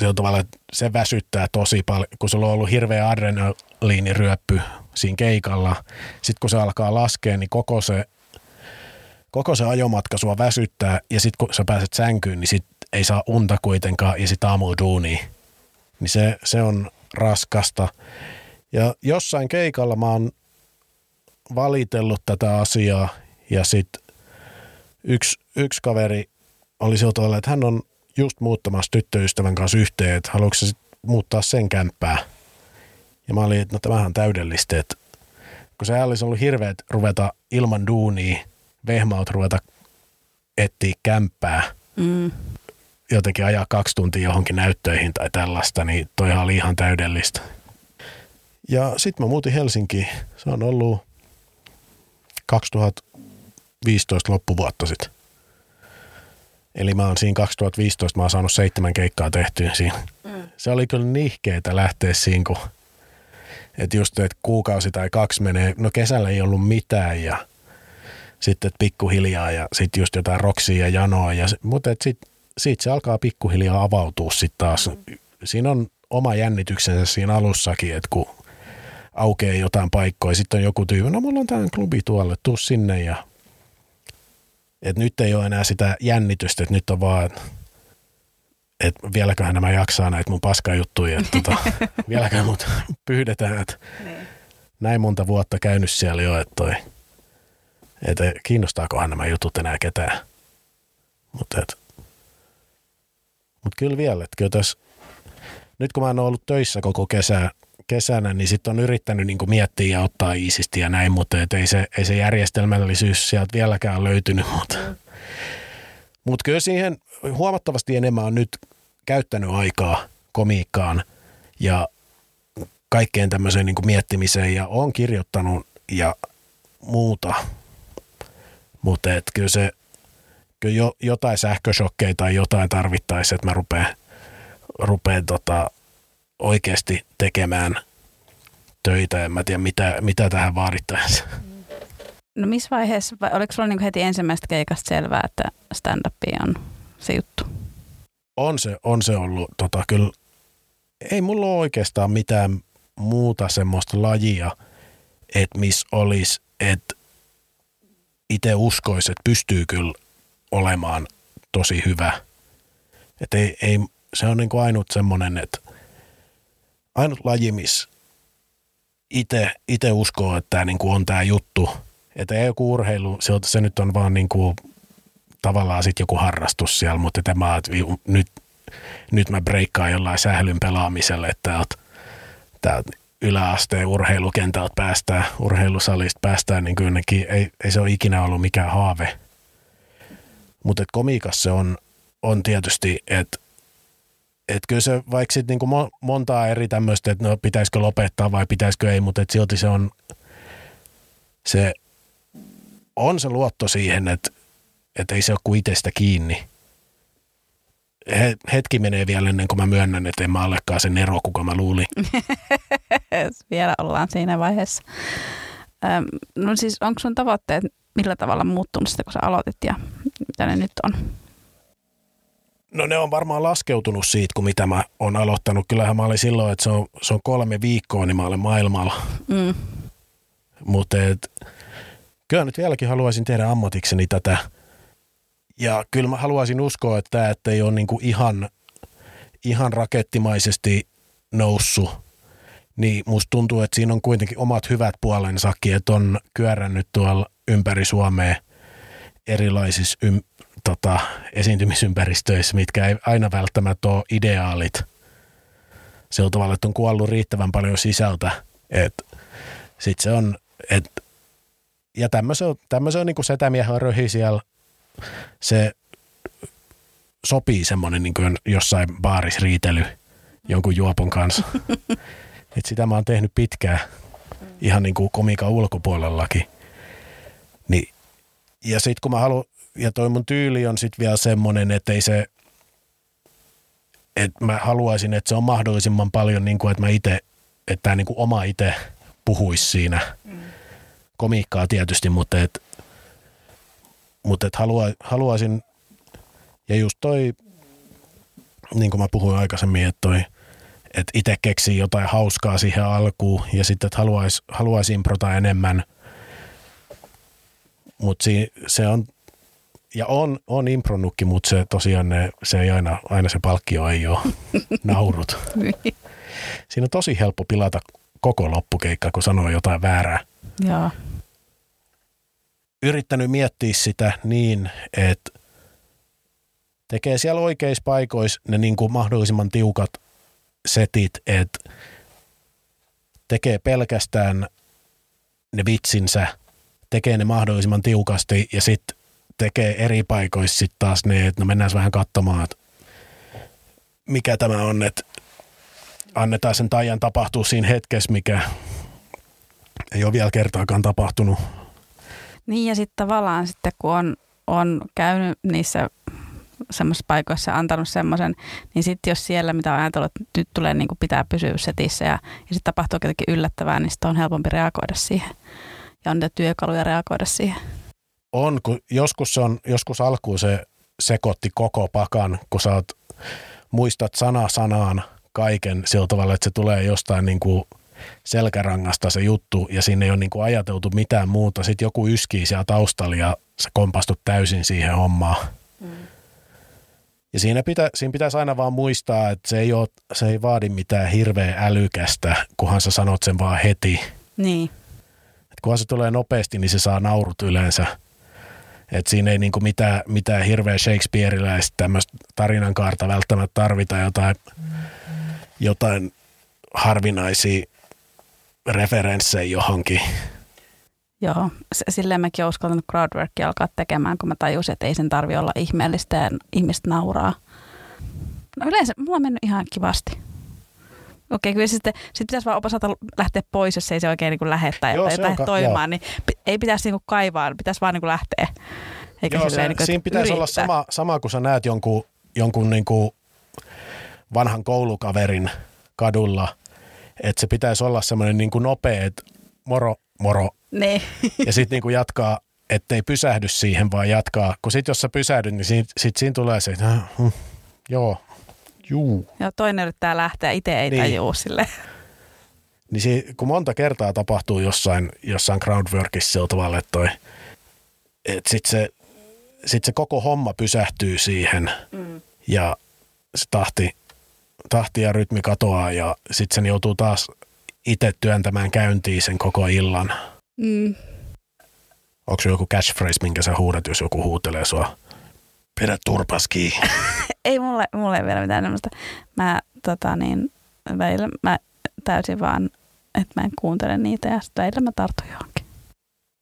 se on tavallaan, että se väsyttää tosi paljon, kun sulla on ollut hirveä adrenaliiniryöppy siinä keikalla. Sitten kun se alkaa laskea, niin koko se, koko se ajomatka sua väsyttää ja sitten kun sä pääset sänkyyn, niin sit ei saa unta kuitenkaan ja sitten aamulla duunia. Niin se, se on raskasta. Ja jossain keikalla mä oon valitellut tätä asiaa ja sitten yksi, yksi kaveri oli sillä tavalla, että hän on just muuttamassa tyttöystävän kanssa yhteen, että haluatko sit muuttaa sen kämppää. Ja mä olin, että no tämähän on täydellistä, että kun se olisi ollut hirveet ruveta ilman duunia, vehmaut ruveta etsiä kämppää, mm jotenkin ajaa kaksi tuntia johonkin näyttöihin tai tällaista, niin toi oli ihan täydellistä. Ja sitten mä muutin Helsinkiin. Se on ollut 2015 loppuvuotta sitten. Eli mä oon siinä 2015, mä oon saanut seitsemän keikkaa tehtyä siinä. Mm. Se oli kyllä nihkeetä lähteä siinä, kun että just, että kuukausi tai kaksi menee, no kesällä ei ollut mitään ja sitten pikkuhiljaa ja sitten just jotain roksia ja janoa, ja, mutta sitten siitä se alkaa pikkuhiljaa avautua sitten taas. Mm. Siinä on oma jännityksensä siinä alussakin, että kun aukeaa jotain paikkoja, sitten on joku tyyppi, no mulla on tämä klubi tuolle, tuu sinne ja että nyt ei ole enää sitä jännitystä, että nyt on vaan, että vieläköhän nämä jaksaa näitä mun paskajuttuja, että tota, vieläköhän mut pyydetään, että niin. näin monta vuotta käynyt siellä jo, että toi, että kiinnostaakohan nämä jutut enää ketään. Mutta mutta kyllä vielä, että kyllä tässä, nyt kun mä oon ollut töissä koko kesä, kesänä, niin sitten on yrittänyt niin miettiä ja ottaa iisisti ja näin, mutta et ei, se, ei se järjestelmällisyys sieltä vieläkään löytynyt, mutta, mm. Mutta kyllä siihen huomattavasti enemmän on nyt käyttänyt aikaa komiikkaan ja kaikkeen tämmöiseen niin miettimiseen ja on kirjoittanut ja muuta. Mutta kyllä se kyllä jo, jotain sähköshokkeja tai jotain tarvittaisiin, että mä rupean, rupean tota, oikeasti tekemään töitä. En mä tiedä, mitä, mitä tähän vaadittaisiin. No missä vaiheessa, vai oliko sulla niin heti ensimmäistä keikasta selvää, että stand-up on se juttu? On se, on se ollut. Tota, kyllä, ei mulla ole oikeastaan mitään muuta semmoista lajia, että missä olisi, että itse uskoisi, että pystyy kyllä olemaan tosi hyvä. Että ei, ei, se on niin kuin ainut semmoinen, että ainut laji, missä itse uskoo, että tämä niin kuin on tämä juttu. Että ei joku urheilu, se, se nyt on vaan niin kuin tavallaan sitten joku harrastus siellä, mutta että mä, että nyt, nyt mä breikkaan jollain sählyn pelaamiselle, että täältä, täältä yläasteen urheilukentältä päästään, urheilusalista päästään, niin kyllä ei, ei se ole ikinä ollut mikään haave. Mutta komiikassa se on, on tietysti, että et kyllä se vaikka sitten niinku montaa eri tämmöistä, että no pitäisikö lopettaa vai pitäisikö ei, mutta silti se on se, on se luotto siihen, että et ei se ole kuin itsestä kiinni. Hetki menee vielä ennen kuin mä myönnän, että en mä allekaan sen ero, kuka mä luulin. vielä ollaan siinä vaiheessa. Öm, no siis onko sun tavoitteet millä tavalla muuttunut sitten, kun sä aloitit ja mitä ne nyt on? No ne on varmaan laskeutunut siitä, kun mitä mä oon aloittanut. Kyllähän mä olin silloin, että se on, se on kolme viikkoa, niin mä olen maailmalla. Mm. Mutta kyllä nyt vieläkin haluaisin tehdä ammatikseni tätä. Ja kyllä mä haluaisin uskoa, että tämä että ei ole niinku ihan, ihan rakettimaisesti noussut. Niin musta tuntuu, että siinä on kuitenkin omat hyvät puolensakin, että on kyörännyt tuolla ympäri Suomea erilaisissa ym, tota, esiintymisympäristöissä, mitkä ei aina välttämättä ole ideaalit. Sillä tavalla, että on kuollut riittävän paljon sisältä, että sit se on, et, ja tämmöisen, tämmöisen on niin setämiehen röhi siellä, se sopii semmoinen niin kuin jossain baaris riitely jonkun juopon kanssa. Et sitä mä oon tehnyt pitkään, ihan niin kuin komiikan ulkopuolellakin. Niin, ja sitten kun mä haluan, ja toi mun tyyli on sitten vielä semmoinen, että ei se, että mä haluaisin, että se on mahdollisimman paljon niin kuin, että mä itse, että tämä niin kuin oma itse puhuisi siinä. Mm. Komiikkaa tietysti, mutta et, mutta et halua, haluaisin, ja just toi, niin kuin mä puhuin aikaisemmin, että toi, että itse keksii jotain hauskaa siihen alkuun ja sitten, että haluaisi haluais improta enemmän. Mutta se on ja on, on impronukki, mutta se tosiaan ne, se ei aina, aina se palkkio ei ole naurut. Niin. Siinä on tosi helppo pilata koko loppukeikka, kun sanoo jotain väärää. Joo. Yrittänyt miettiä sitä niin, että tekee siellä oikeissa paikoissa ne niin kuin mahdollisimman tiukat setit, että tekee pelkästään ne vitsinsä, tekee ne mahdollisimman tiukasti ja sitten tekee eri paikoissa sitten taas ne, että no mennään vähän katsomaan, että mikä tämä on, että annetaan sen taian tapahtua siinä hetkessä, mikä ei ole vielä kertaakaan tapahtunut. Niin ja sitten tavallaan sitten kun on, on käynyt niissä semmoisissa paikoissa antanut semmoisen, niin sitten jos siellä mitä on ajatellut, että nyt tulee niin kuin pitää pysyä setissä ja, ja sitten tapahtuu jotenkin yllättävää, niin sitten on helpompi reagoida siihen. Ja on niitä työkaluja reagoida siihen. On, kun joskus, se on, joskus alkuun se sekoitti koko pakan, kun sä oot, muistat sana sanaan kaiken sillä tavalla, että se tulee jostain niin kuin selkärangasta se juttu ja sinne ei ole niin kuin ajateltu mitään muuta. Sitten joku yskii siellä taustalla ja sä kompastut täysin siihen hommaan. Mm. Ja siinä, pitä, siinä pitäisi aina vaan muistaa, että se ei, ole, se ei vaadi mitään hirveän älykästä, kunhan sä sanot sen vaan heti. Niin. Et kunhan se tulee nopeasti, niin se saa naurut yleensä. Et siinä ei niinku mitään, mitään hirveä Shakespeareläistä tämmöistä tarinankaarta välttämättä tarvita jotain, jotain harvinaisia referenssejä johonkin. Joo, silleen mäkin olen uskaltanut crowdworkia alkaa tekemään, kun mä tajusin, että ei sen tarvi olla ihmeellistä ja ihmiset nauraa. No yleensä mulla on mennyt ihan kivasti. Okei, kyllä sitten sit pitäisi vaan osata lähteä pois, jos ei se oikein niin lähde tai Joo, lähde ka- toimimaan, niin pi- ei pitäisi niin kaivaa, pitäisi vaan niin lähteä. Eikä Joo, se, niin kuin, siinä pitäisi olla yrittää. sama, sama, kun sä näet jonkun, jonkun niin kuin vanhan koulukaverin kadulla, että se pitäisi olla semmoinen niin nopea, että moro, moro, Niin. ja sitten niin jatkaa, ettei pysähdy siihen, vaan jatkaa. Kun sitten jos sä pysähdyt, niin sit, sit siinä tulee se, että äh, hm, joo, juu. Joo, toinen yrittää lähteä, itse ei Niin. tajuu sille. Niin si, kun monta kertaa tapahtuu jossain, jossain crowdworkissa sillä tavalla, että toi, et sit se, sit se koko homma pysähtyy siihen mm. ja se tahti, tahti ja rytmi katoaa ja sitten sen joutuu taas itse työntämään käyntiin sen koko illan. Mm. Onko se joku catchphrase, minkä sä huudat, jos joku huutelee sua? Pidä turpas kiinni. Ei mulle, mulle ei vielä mitään tämmöistä. Mä, tota niin, välillä mä täysin vaan, että mä en kuuntele niitä ja sitten välillä mä tartun johonkin.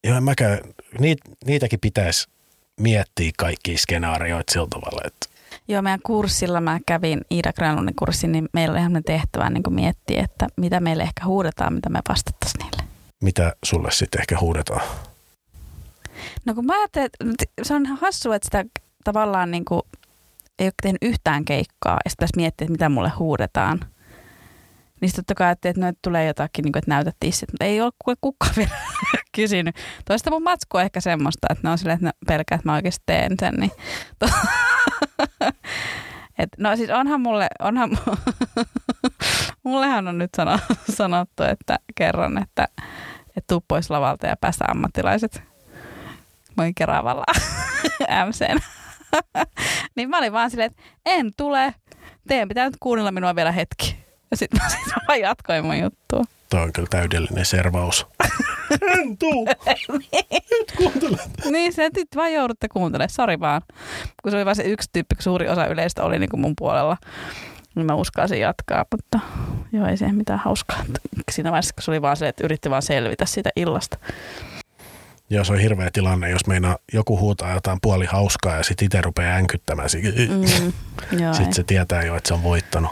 Joo, en mäkään, niit, niitäkin pitäisi miettiä kaikkia skenaarioita sillä tavalla, että Joo, meidän kurssilla mä kävin Iida Granlundin kurssin, niin meillä oli ihan tehtävä niin kuin miettiä, että mitä meille ehkä huudetaan, mitä me vastattaisiin niille. mitä sulle sitten ehkä huudetaan. No kun mä ajattelin, että se on ihan hassua, että sitä tavallaan niin kuin ei ole tehnyt yhtään keikkaa ja sitten miettiä, että mitä mulle huudetaan. Niin sitten totta kai ajattelin, että no, että tulee jotakin, niin kuin, että näytät tissit, mutta ei ole kukaan vielä kysynyt. Toista mun matsku on ehkä semmoista, että ne on silleen, että ne pelkää, että mä oikeasti teen sen. Niin Et, no siis onhan mulle, onhan mu- mullehan on nyt sano, sanottu, että kerron, että, että tuu pois lavalta ja päästä ammattilaiset. Mä olin Keravalla MCn. niin mä olin vaan silleen, että en tule, teidän pitää nyt kuunnella minua vielä hetki. Ja sitten mä, sit vaan jatkoin mun juttua. Tuo on kyllä täydellinen servaus. en tuu. Et kuuntele. Niin, se nyt vaan joudutte kuuntelemaan, sori vaan. Kun se oli vain se yksi tyyppi, kun suuri osa yleistä oli niin kuin mun puolella, niin mä uskalsin jatkaa, mutta joo, ei siihen mitään hauskaa. Siinä vaiheessa, kun se oli vaan se, että yritti vaan selvitä siitä illasta. Joo, se on hirveä tilanne, jos meinaa joku huutaa jotain puoli hauskaa ja sitten itse rupeaa änkyttämään. Mm, Sitten se tietää jo, että se on voittanut.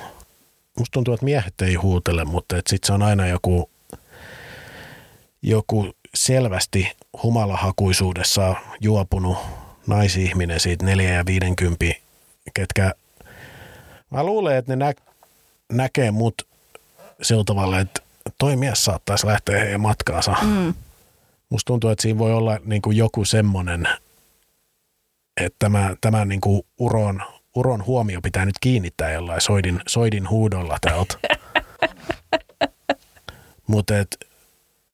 Musta tuntuu, että miehet ei huutele, mutta sitten se on aina joku, joku selvästi humalahakuisuudessa juopunut naisihminen siitä neljä ja viidenkympi, ketkä mä luulen, että ne nä- näkee mut sillä tavalla, että toi mies saattaisi lähteä heidän matkaansa. Mm, Musta tuntuu, että siinä voi olla niin kuin joku semmoinen, että tämä, tämä niin kuin uron, uron huomio pitää nyt kiinnittää jollain soidin, soidin huudolla täältä. Mutta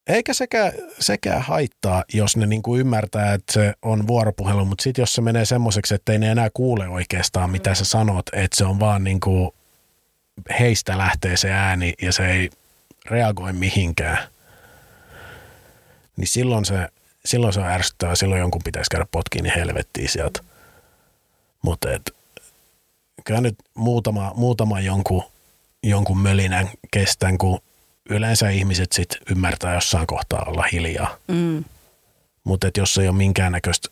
eikä sekä, sekä haittaa, jos ne niin kuin ymmärtää, että se on vuoropuhelu, mutta sitten jos se menee semmoiseksi, että ei ne enää kuule oikeastaan, mitä sä sanot, että se on vaan niin kuin heistä lähtee se ääni ja se ei reagoi mihinkään, niin silloin se, silloin se on ärsyttävää, silloin jonkun pitäisi käydä potkiin niin helvettiin sieltä. Mutta et, kyllä nyt muutama, muutama jonkun, jonkun mölinän kestän, kun yleensä ihmiset sit ymmärtää jossain kohtaa olla hiljaa. mm. Mutta jos ei ole minkäännäköistä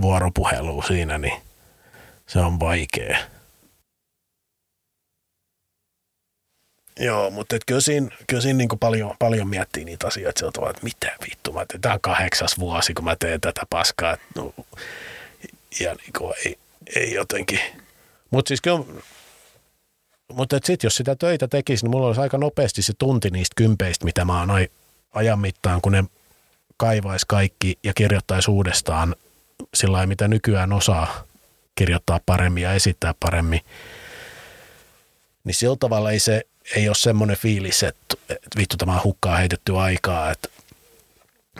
vuoropuhelua siinä, niin se on vaikea. Joo, mutta et kyllä siinä, kyllä siinä niinku paljon, paljon miettii niitä asioita sillä tavalla, että mitä vittu, mä teen, tämä on kahdeksas vuosi, kun mä teen tätä paskaa. Et No, ja niinku ei, ei jotenkin. Mutta siis kyllä, mutta sitten jos sitä töitä tekisi, niin mulla olisi aika nopeasti se tunti niistä kympeistä, mitä mä oon ajan mittaan, kun ne kaivaisi kaikki ja kirjoittaisi uudestaan sillä lailla, mitä nykyään osaa kirjoittaa paremmin ja esittää paremmin. Niin sillä tavalla ei se ei ole semmoinen fiilis, että, että vittu tämä hukkaa heitetty aikaa. Että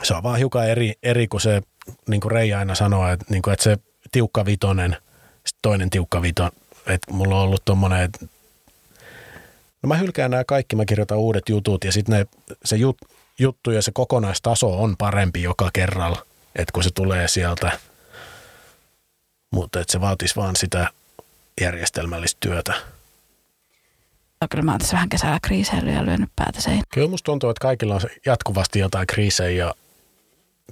se on vaan hiukan eri, eri kuin se, niin kuin Reija aina sanoo, että, niin kuin, että se tiukka vitonen, toinen tiukka viton, että mulla on ollut tommonen, että no mä hylkään nämä kaikki, mä kirjoitan uudet jutut ja sitten se jut, juttu ja se kokonaistaso on parempi joka kerralla, että kun se tulee sieltä, mutta että se vaatisi vaan sitä järjestelmällistä työtä. No, kyllä mä oon tässä vähän kesällä kriiseillyt ja lyönyt päätä seinään. Kyllä musta tuntuu, että kaikilla on se jatkuvasti jotain kriisejä ja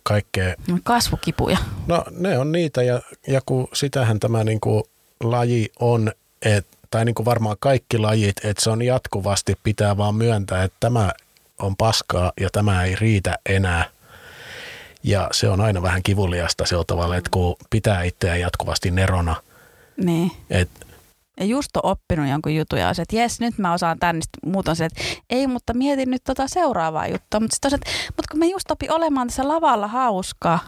kaikkea. Kasvukipuja. No ne on niitä ja, ja kun sitähän tämä niin kuin laji on, et, tai niin kuin varmaan kaikki lajit, että se on jatkuvasti pitää vaan myöntää, että tämä on paskaa ja tämä ei riitä enää. Ja se on aina vähän kivuliasta sillä tavalla, että kun pitää itseään jatkuvasti nerona. Niin. Et, Ja just on oppinut jonkun jutun ja se, että jes, nyt mä osaan tän, niin muut on se, että ei, mutta mietin nyt tota seuraavaa juttua. Mutta sitten että mutta kun mä just opin olemaan tässä lavalla hauskaa,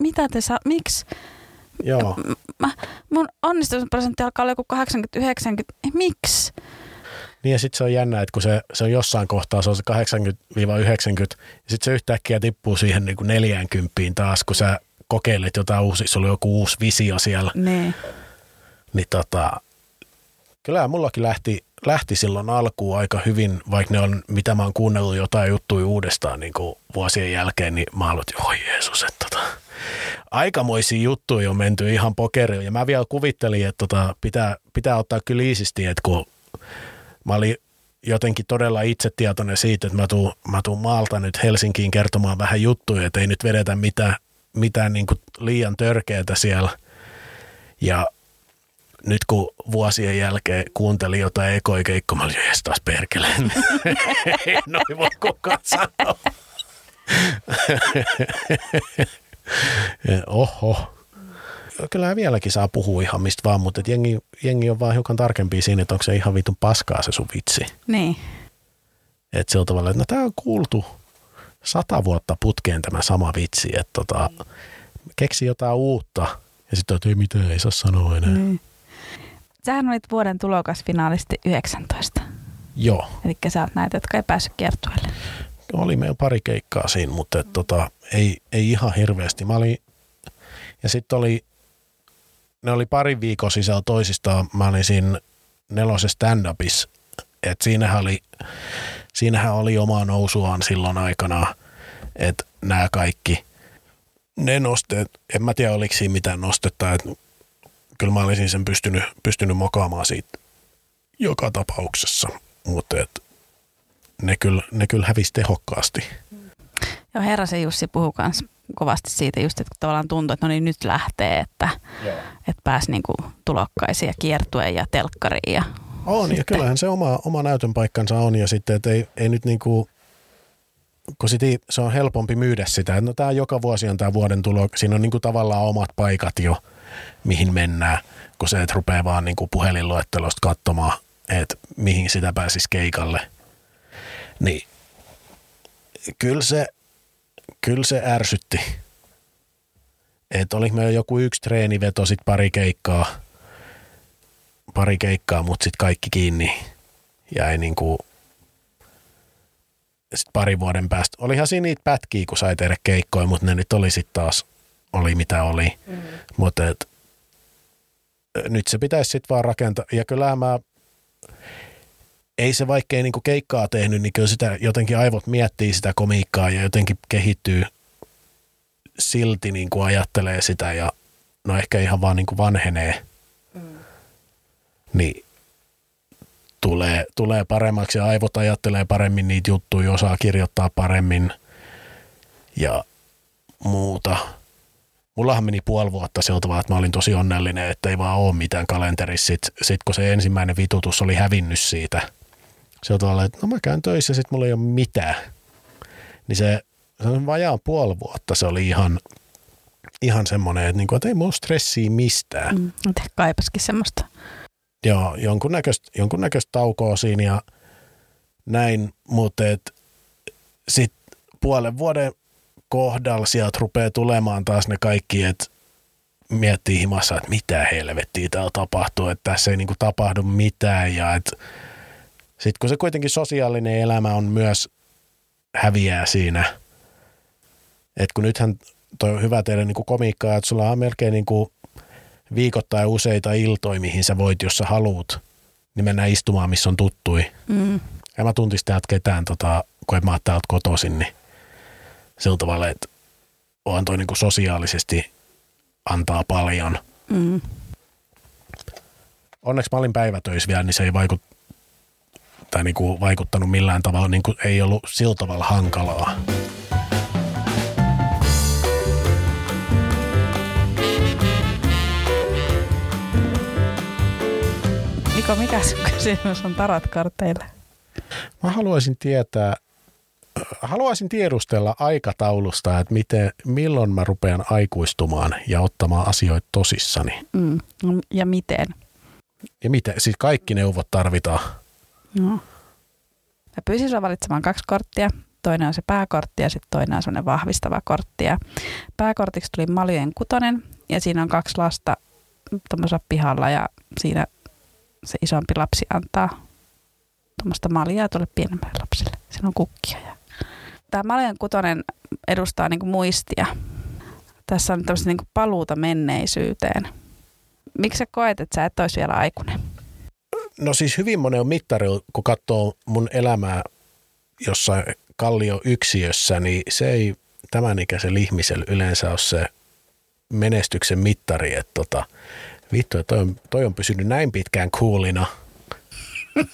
mitä te saa, miksi? joo, Mä, mun onnistumisprosentti alkaa olla joku 80-90, Eh, miksi? niin ja sitten se on jännä, että kun se, se on jossain kohtaa, se on se 80-90, ja sitten se yhtäkkiä tippuu siihen niin kuin 40 taas, kun sä kokeilet jotain uusia, sulla on joku uusi visio siellä. Niin. niin tota, kyllä mullakin lähti, lähti silloin alkuun aika hyvin, vaikka ne on, mitä mä oon kuunnellut jotain juttuja uudestaan niin kuin vuosien jälkeen, niin mä aloitin, oi Jeesus, että tota, aikamoisia juttuja on menty ihan pokeriin. Ja mä vielä kuvittelin, että tota, pitää, pitää ottaa kyllä iisisti, että kun mä olin jotenkin todella itsetietoinen siitä, että mä tuun, mä tuun maalta nyt Helsinkiin kertomaan vähän juttuja, että ei nyt vedetä mitään, mitään niin kuin liian törkeätä siellä. Ja nyt kun vuosien jälkeen kuuntelin jotain ekoikeikkoa, mä olin, jes taas perkele. ei noin voi kukaan sanoa. Oho. Kyllähän vieläkin saa puhua ihan mistä vaan, mutta et jengi, jengi on vaan hiukan tarkempi siinä, että onko se ihan vitun paskaa se sun vitsi. Niin. Että sillä tavalla, että no tämä on kuultu sata vuotta putkeen tämä sama vitsi, että tota, keksi jotain uutta. Ja sitten että ei mitään, ei saa sanoa enää. Niin. Sähän olit vuoden tulokasfinaalisti 19. Joo, Eli sä oot näitä, jotka ei päässyt kiertueelle. oli meillä pari keikkaa siinä, mutta et, tota, ei, ei ihan hirveästi. Mä olin, ja sitten oli, ne oli pari viikon sisällä toisistaan, mä olin siinä nelosessa stand-upissa, että siinähän oli, siinähän oli omaa nousuaan silloin aikana, että nämä kaikki, ne nosteet, en mä tiedä oliko siinä mitään nostetta, että kyllä mä olisin sen pystynyt, pystynyt mokaamaan siitä joka tapauksessa, mutta et, ne, kyllä, ne kyllä hävisi tehokkaasti. Joo, Herrasen Jussi puhuu myös kovasti siitä just, että tavallaan tuntuu, että no niin nyt lähtee, että, että pääsi niinku tulokkaisiin ja kiertueen ja telkkariin. Ja On, ja sitten- kyllähän se oma, oma näytön paikkansa on, ja sitten, että ei, ei nyt niinku, kun sit ei, se on helpompi myydä sitä, että no tämä joka vuosi on tämä vuoden tulo, siinä on niinku tavallaan omat paikat jo, mihin mennään, kun se, että rupeaa vaan niinku puhelinluettelosta katsomaan, että mihin sitä pääsisi keikalle. Niin kyllä se, kyllä se ärsytti. Että oli meillä joku yksi treeniveto, sit pari keikkaa, pari keikkaa, mutta sitten kaikki kiinni jäi niinku sitten pari vuoden päästä. Olihan siinä niitä pätkiä, kun sai tehdä keikkoja, mutta ne nyt oli sitten taas, oli mitä oli. Mm. Mutta et, nyt se pitäisi sitten vaan rakentaa. Ja kyllä mä, ei se vaikkei niinku keikkaa tehnyt, niin kyllä sitä jotenkin aivot miettii sitä komiikkaa ja jotenkin kehittyy silti niin kuin ajattelee sitä ja no ehkä ihan vaan niin kuin vanhenee. Mm. Niin tulee, tulee paremmaksi ja aivot ajattelee paremmin niitä juttuja, osaa kirjoittaa paremmin ja muuta. Mullahan meni puoli vuotta siltä vaan, että mä olin tosi onnellinen, että ei vaan ole mitään kalenterissa. Sitten sit kun se ensimmäinen vitutus oli hävinnyt siitä, siltä tavalla, että no mä käyn töissä, sitten mulla ei ole mitään. Niin se, se on vajaan puoli vuotta, se oli ihan, ihan semmoinen, että, niinku, että ei mulla stressiä mistään. mm, ehkä kaipaskin semmoista. Joo, jonkunnäköistä, jonkunnäköistä taukoa siinä ja näin, mutta sitten puolen vuoden kohdalla sieltä rupeaa tulemaan taas ne kaikki, että miettii himassa, että mitä helvettiä täällä tapahtuu, että tässä ei niinku tapahdu mitään ja että sitten kun se kuitenkin sosiaalinen elämä on myös häviää siinä, että kun nythän toi on hyvä tehdä niinku komiikkaa, että sulla on melkein niinku viikoittain useita iltoja, mihin sä voit, jos sä haluut, niin mennä istumaan, missä on tuttui. Mm. En mä tuntisi täältä ketään, tota, kun en mä oon täältä kotoisin, niin sillä tavalla, että on toi niinku sosiaalisesti antaa paljon. Mm. Onneksi mä olin päivätöissä vielä, niin se ei vaikut, tai niinku vaikuttanut millään tavalla, niin kuin ei ollut sillä tavalla hankalaa. Mikä mikä sun kysymys on tarat tarotkarteille? Mä haluaisin tietää, haluaisin tiedustella aikataulusta, että miten, milloin mä rupean aikuistumaan ja ottamaan asioita tosissani. Mm. no, Ja miten? Ja miten, siis kaikki neuvot tarvitaan. No. Mä pyysin sua valitsemaan kaksi korttia. Toinen on se pääkortti ja sitten toinen on semmoinen vahvistava kortti. Ja pääkortiksi tuli Maljojen kutonen ja siinä on kaksi lasta tuommoisella pihalla ja siinä se isompi lapsi antaa tuommoista maljaa tuolle pienemmälle lapselle. Siinä on kukkia. Ja... Tämä Maljojen kutonen edustaa niinku muistia. Tässä on tämmöistä niinku paluuta menneisyyteen. Miksi sä koet, että sä et olisi vielä aikuinen? No siis hyvin monen on mittari, kun katsoo mun elämää jossain kallio yksiössä, niin se ei tämän ikäisen ihmisellä yleensä ole se menestyksen mittari, että tota, vittu, toi on, toi on pysynyt näin pitkään coolina.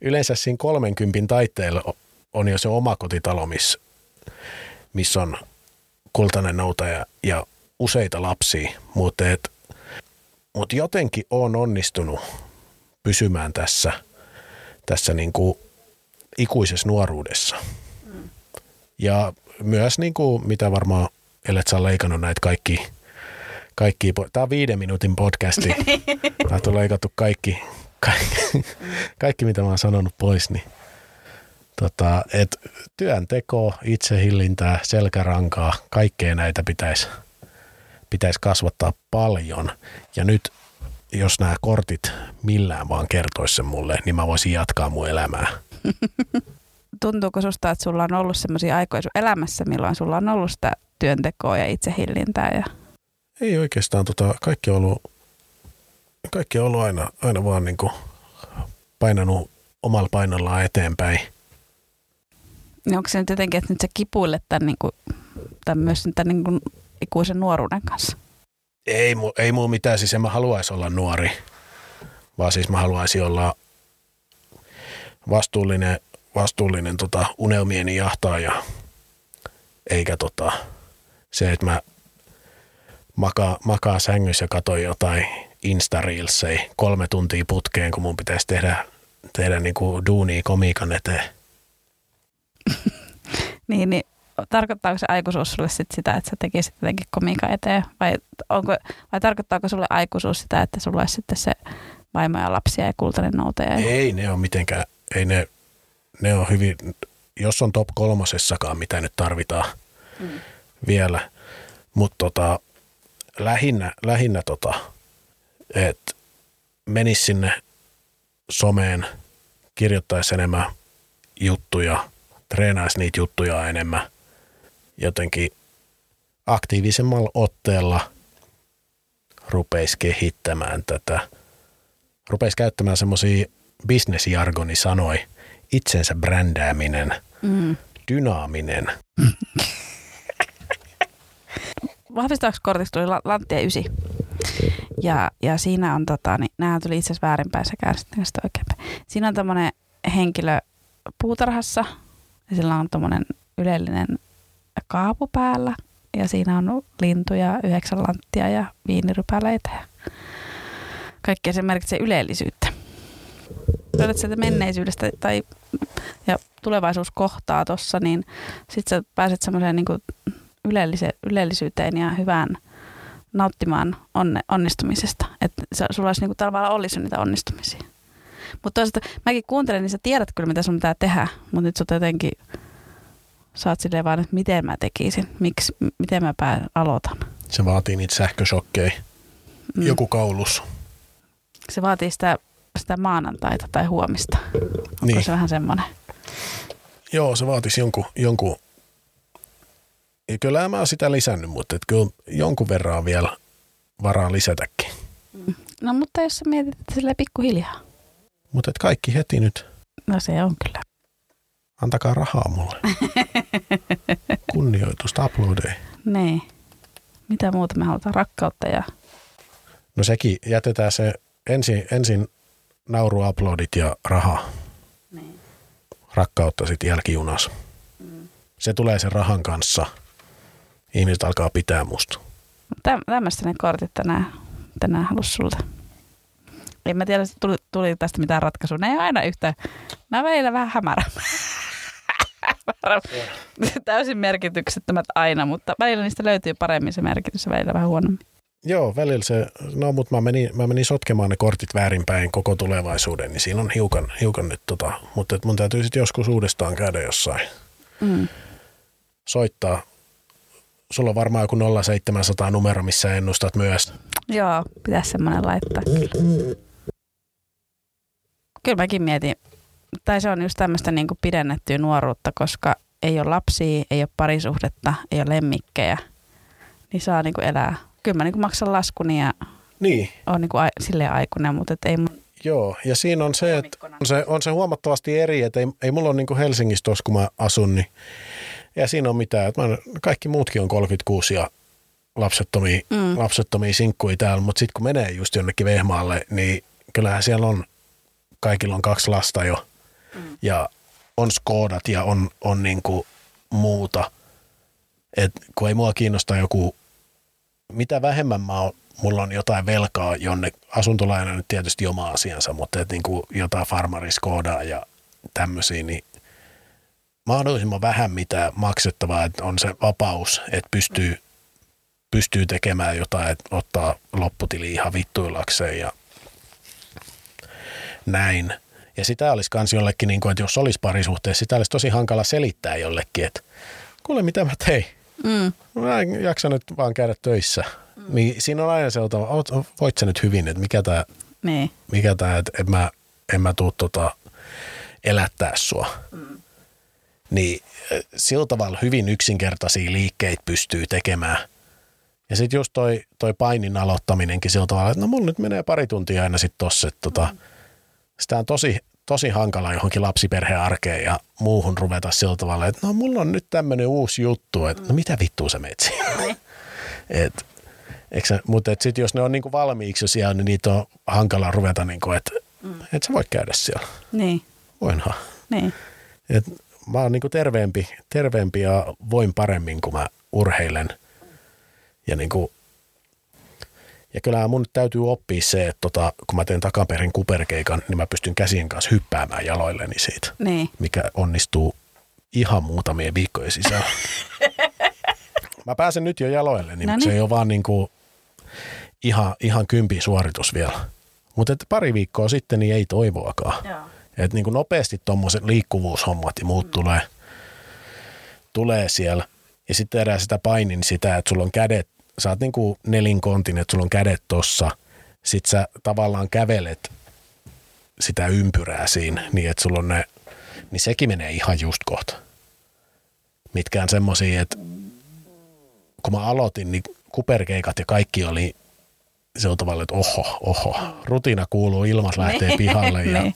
Yleensä siinä 30 taitteella on jo se oma kotitalo, missä miss on kultainen noutaja ja useita lapsia, mutta et, mut jotenkin on onnistunut pysymään tässä, tässä niin kuin ikuisessa nuoruudessa. Ja myös niin kuin, mitä varmaan, ellet sä leikannut näitä kaikki, kaikki tämä on viiden minuutin podcasti. Täältä on leikattu kaikki, kaikki, kaikki, mitä mä oon sanonut pois, niin tota, et työnteko, itsehillintää, selkärankaa, kaikkea näitä pitäisi pitäisi kasvattaa paljon. Ja nyt, jos nämä kortit millään vaan kertoisi sen mulle, niin mä voisin jatkaa mun elämää. Tuntuuko susta, että sulla on ollut sellaisia aikoja sun elämässä, milloin sulla on ollut sitä työntekoa ja itsehillintää? Ja... Ei oikeastaan, tota, kaikki on ollut, kaikki on ollut aina, aina vaan niin kuin painanut omalla painollaan eteenpäin. Niin onko se nyt jotenkin, että nyt sä kipuilet tämän, niin kuin, tämän myös tämän niin kuin ikuisen nuoruuden kanssa? Ei, ei muu mitään, siis en mä haluaisi olla nuori, vaan siis mä haluaisin olla vastuullinen, vastuullinen tota, unelmieni jahtaaja, eikä tota, se, että mä makaa, makaa sängyssä ja katsoin jotain insta kolme tuntia putkeen, kun mun pitäisi tehdä, tehdä niinku duunia komiikan eteen. Niin, niin tarkoittaako se aikuisuus sulle sit sitä, että sä tekisit jotenkin komiikan eteen? Vai, onko, vai tarkoittaako sulle aikuisuus sitä, että sulla olisi sitten se vaimo ja lapsia ja kultainen noutaja? Ei ne ole mitenkään, ei ne, ne on hyvin, jos on top kolmosessakaan, mitä nyt tarvitaan mm. vielä, mutta tota, lähinnä, lähinnä tota, että menis sinne someen, kirjoittaisi enemmän juttuja, treenaisi niitä juttuja enemmän, jotenkin aktiivisemmalla otteella rupeisi kehittämään tätä, rupeisi käyttämään semmoisia bisnesjargoni sanoi, itsensä brändääminen, Mm. dynaaminen. Vahvistavaksi kortiksi tuli la- Lanttia 9. Ja, ja siinä on, tota, niin, nämä tuli itse asiassa väärinpäin sekä sitten oikeinpäin. Siinä on tämmöinen henkilö puutarhassa ja sillä on tämmöinen ylellinen kaapu päällä ja siinä on lintuja, yhdeksän lanttia ja viinirypäleitä ja kaikkea se merkitsee ylellisyyttä. Löydät sieltä menneisyydestä tai ja tulevaisuus kohtaa tuossa, niin sitten sä pääset semmoiseen niin ylellisyyteen ja hyvään nauttimaan onne, onnistumisesta. Että sulla olisi niinku tavallaan olisi niitä onnistumisia. Mutta toisaalta mäkin kuuntelen, niin sä tiedät kyllä, mitä sun pitää tehdä, mutta nyt sä jotenkin, sä oot silleen vaan, että miten mä tekisin, miksi, miten mä pää, aloitan. Se vaatii niitä sähköshokkeja. Mm. Joku kaulus. Se vaatii sitä, sitä maanantaita tai huomista. Onko Niin. se vähän semmoinen? Joo, se vaatisi jonkun, jonkun ja kyllä mä oon sitä lisännyt, mutta et kyllä jonkun verran on vielä varaa lisätäkin. No mutta jos sä mietit, että silleen pikkuhiljaa. Mutta et kaikki heti nyt, No se on kyllä. antakaa rahaa mulle. Kunnioitusta, uploadeja. Niin. Mitä muuta me halutaan? Rakkautta ja... No sekin, jätetään se ensin, ensin nauru, uploadit ja raha. Niin. Rakkautta sitten jälkijunas. Se tulee sen rahan kanssa. Ihmiset alkaa pitää musta. Täm, tämmöistä ne kortit tänään, tänään halus sulta. En mä tiedä, tuli, tuli tästä mitään ratkaisua. Ne ei aina yhtä, nämä on välillä vähän hämärä. Täysin merkityksettömät aina, mutta välillä niistä löytyy paremmin se merkitys ja välillä vähän huonommin. Joo, välillä se, no mutta mä menin, mä menin sotkemaan ne kortit väärinpäin koko tulevaisuuden, niin siinä on hiukan, hiukan nyt tota, mutta et mun täytyy sitten joskus uudestaan käydä jossain. Mm. Soittaa. Sulla on varmaan joku 0700 numero, missä ennustat myös. Joo, pitäisi semmoinen laittaa. Kyllä mäkin mietin, tai se on just tämmöistä niin kuin pidennettyä nuoruutta, koska ei ole lapsia, ei ole parisuhdetta, ei ole lemmikkejä, niin saa niin kuin elää. Kyllä mä niin kuin maksan laskuni ja Niin. on niin kuin a, silleen aikuinen, mutta et ei mun... Joo, ja siinä on se, että on se, on se huomattavasti eri, että ei, ei mulla ole niin kuin Helsingissä tuossa, kun mä asun, niin ja siinä on mitään. Että mä, kaikki muutkin on 36 ja lapsettomia, mm. lapsettomia sinkkuja täällä, mutta sitten kun menee just jonnekin Vehmaalle, niin kyllähän siellä on, kaikilla on kaksi lasta jo mm. ja on skoodat ja on, on niin kuin muuta. Et kun ei mua kiinnosta joku, mitä vähemmän mä oon, mulla on jotain velkaa jonne, asuntolaina nyt tietysti oma asiansa, mutta et niin kuin jotain farmariskoodaa ja tämmöisiä, niin mahdollisimman vähän mitä maksettavaa, että on se vapaus, että pystyy, pystyy tekemään jotain, että ottaa lopputili ihan vittuillakseen ja näin. Ja sitä olisi kans jollekin, niin kuin, että jos olisi parisuhteessa, sitä olisi tosi hankala selittää jollekin, että kuule mitä mä tein. Mm. Mä en jaksa nyt vaan käydä töissä. Mm. Niin siinä on aina se, että voit sä nyt hyvin, että mikä tämä, Niin. mikä tää että en mä, en mä tuu tota, elättää sua. Mm. Niin äh, sillä tavalla hyvin yksinkertaisia liikkeitä pystyy tekemään. Ja sitten just toi, toi painin aloittaminenkin sillä tavalla, että no mulla nyt menee pari tuntia aina sitten tossa, että tota, sitä on tosi, tosi hankala johonkin lapsiperhearkeen ja muuhun ruveta sillä tavalla, että no mulla on nyt tämmöinen uusi juttu, että no mitä vittua sä meet siihen? et, sä- mutta et sit jos ne on niinku valmiiksi siellä, niin niitä on hankala ruveta, niinku, että et sä voit käydä siellä. Niin. Voinhan. Niin. Et mä oon niinku terveempi, terveempi ja voin paremmin, kun mä urheilen. Ja, niinku, ja kyllähän mun täytyy oppia se, että tota, kun mä teen takaperin kuperkeikan, niin mä pystyn käsien kanssa hyppäämään jaloilleni siitä, Niin. mikä onnistuu ihan muutamien viikkojen sisällä. mä pääsen nyt jo jaloilleni, No mutta se niin. ei ole vaan niinku ihan, ihan kympi suoritus vielä. Mutta pari viikkoa sitten niin ei toivoakaan. Joo. Että niin kuin nopeasti tuommoiset liikkuvuushommat ja muut tulee, tulee siellä. Ja sitten tehdään sitä painin sitä, että sulla on kädet, sä oot niin kuin nelinkontin, että sulla on kädet tossa. Sitten sä tavallaan kävelet sitä ympyrää siinä, niin että sulla on ne, niin sekin menee ihan just kohta. Mitkään semmosia, että kun mä aloitin, niin kuperkeikat ja kaikki oli sillä tavalla, että oho, oho, rutiina kuuluu, ilmat lähtee pihalle ja Niin.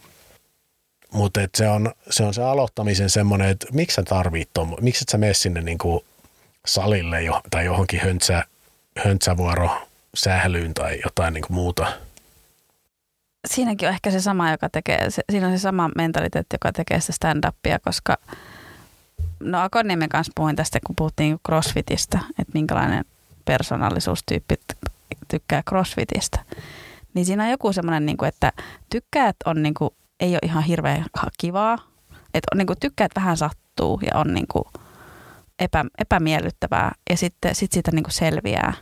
mutta et se, on, se on se aloittamisen semmoinen, että miksi sä tarvit miksi et sä mene sinne niinku salille jo, tai johonkin höntsä, höntsävuoro sählyyn tai jotain niinku muuta. Siinäkin on ehkä se sama, joka tekee, se, siinä on se sama mentaliteetti, joka tekee sitä stand-upia, koska no Akoniemen kanssa puhuin tästä, kun puhuttiin crossfitistä, että minkälainen persoonallisuustyyppi tykkää crossfitistä. Niin siinä on joku semmoinen, niin kuin, että tykkäät on, niin kuin, ei ole ihan hirveän kivaa, että on, niin kuin, tykkäät vähän sattuu ja on niin kuin, epä, epämiellyttävää ja sitten sit siitä niin kuin selviää.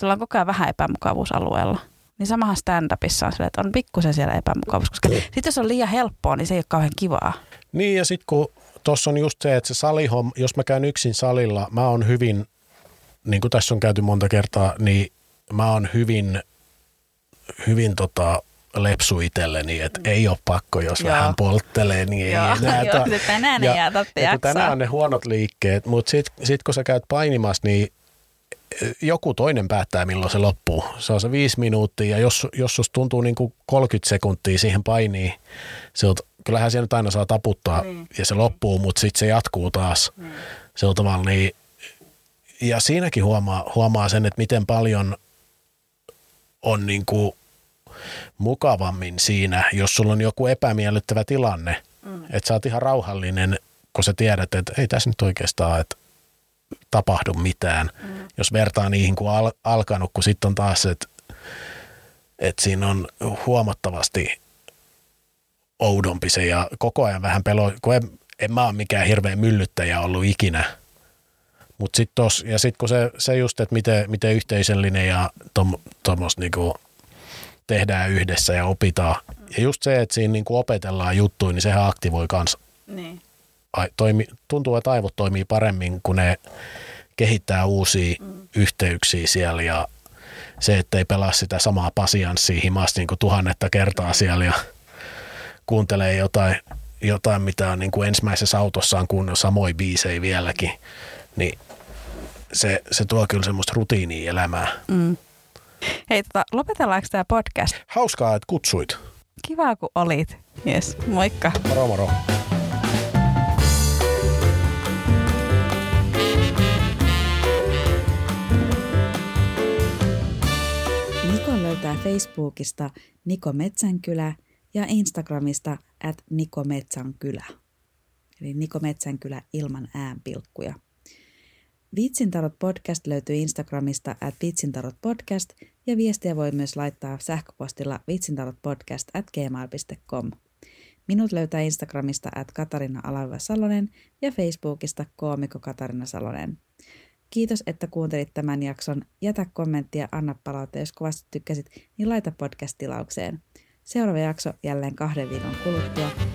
Että ollaan koko ajan vähän epämukavuusalueella. Niin samahan stand-upissa on sille, että on pikkusen siellä epämukavuus, koska sitten jos on liian helppoa, niin se ei ole kauhean kivaa. Niin ja sitten kun tuossa on just se, että se salihom, jos mä käyn yksin salilla, mä oon hyvin, niin kuin tässä on käyty monta kertaa, niin mä oon hyvin, hyvin tota, lepsu itselleni, että ei ole pakko, jos Joo. vähän polttelee, niin ei Joo, enää. joo, ta- tänään ei jää tarvitse ja jaksaa. tänään on ne huonot liikkeet, mutta sitten sit kun sä käyt painimassa, niin joku toinen päättää, milloin se loppuu. Se on se viisi minuuttia, ja jos, jos susta tuntuu niin kuin 30 sekuntia siihen painiin, siltä, kyllähän siellä nyt aina saa taputtaa, Niin. ja se loppuu, mutta sitten se jatkuu taas Niin. sillä tavalla. Niin, ja siinäkin huomaa, huomaa sen, että miten paljon on niin kuin mukavammin siinä, jos sulla on joku epämiellyttävä tilanne, mm. että sä oot ihan rauhallinen, kun sä tiedät, että ei tässä nyt oikeastaan että tapahdu mitään. Mm. Jos vertaa niihin, kun al- alkanut, kun sitten on taas, että että siinä on huomattavasti oudompi se ja koko ajan vähän pelo, kun en, en mä ole mikään hirveä myllyttäjä ollut ikinä. Mut sit tos, ja sitten kun se, se just, että miten, miten yhteisöllinen ja tuommoista tom, niinku tehdään yhdessä ja opitaan. Ja just se, että siinä niinku opetellaan juttuja, niin sehän aktivoi kans. Niin. Ai, toimi, tuntuu, että aivot toimii paremmin, kun ne kehittää uusia mm. yhteyksiä siellä ja se, että ei pelaa sitä samaa pasianssia himasti niin kuin tuhannetta kertaa siellä ja kuuntelee jotain, jotain mitä on niin kuin ensimmäisessä autossaan kuunnellut samoin biisejä vieläkin, niin se, se tuo kyllä semmoista rutiinia elämää. Mm. Hei, tota, lopetellaanko tämä podcast? Hauskaa, että kutsuit. Kiva, kun olit. Yes, moikka. Moro moro. Löytää Facebookista Niko Metsänkylä ja Instagramista at Niko Metsänkylä. Eli Niko Metsänkylä ilman äänpilkkuja. Vitsintarot podcast löytyy Instagramista at vitsintarot podcast ja viestiä voi myös laittaa sähköpostilla vitsintarotpodcast at gmail.com. Minut löytää Instagramista at Katarina Salonen ja Facebookista koomiko Katarina Salonen. Kiitos, että kuuntelit tämän jakson. Jätä kommenttia, anna palautetta, jos kovasti tykkäsit, niin laita podcast-tilaukseen. Seuraava jakso jälleen kahden viikon kuluttua.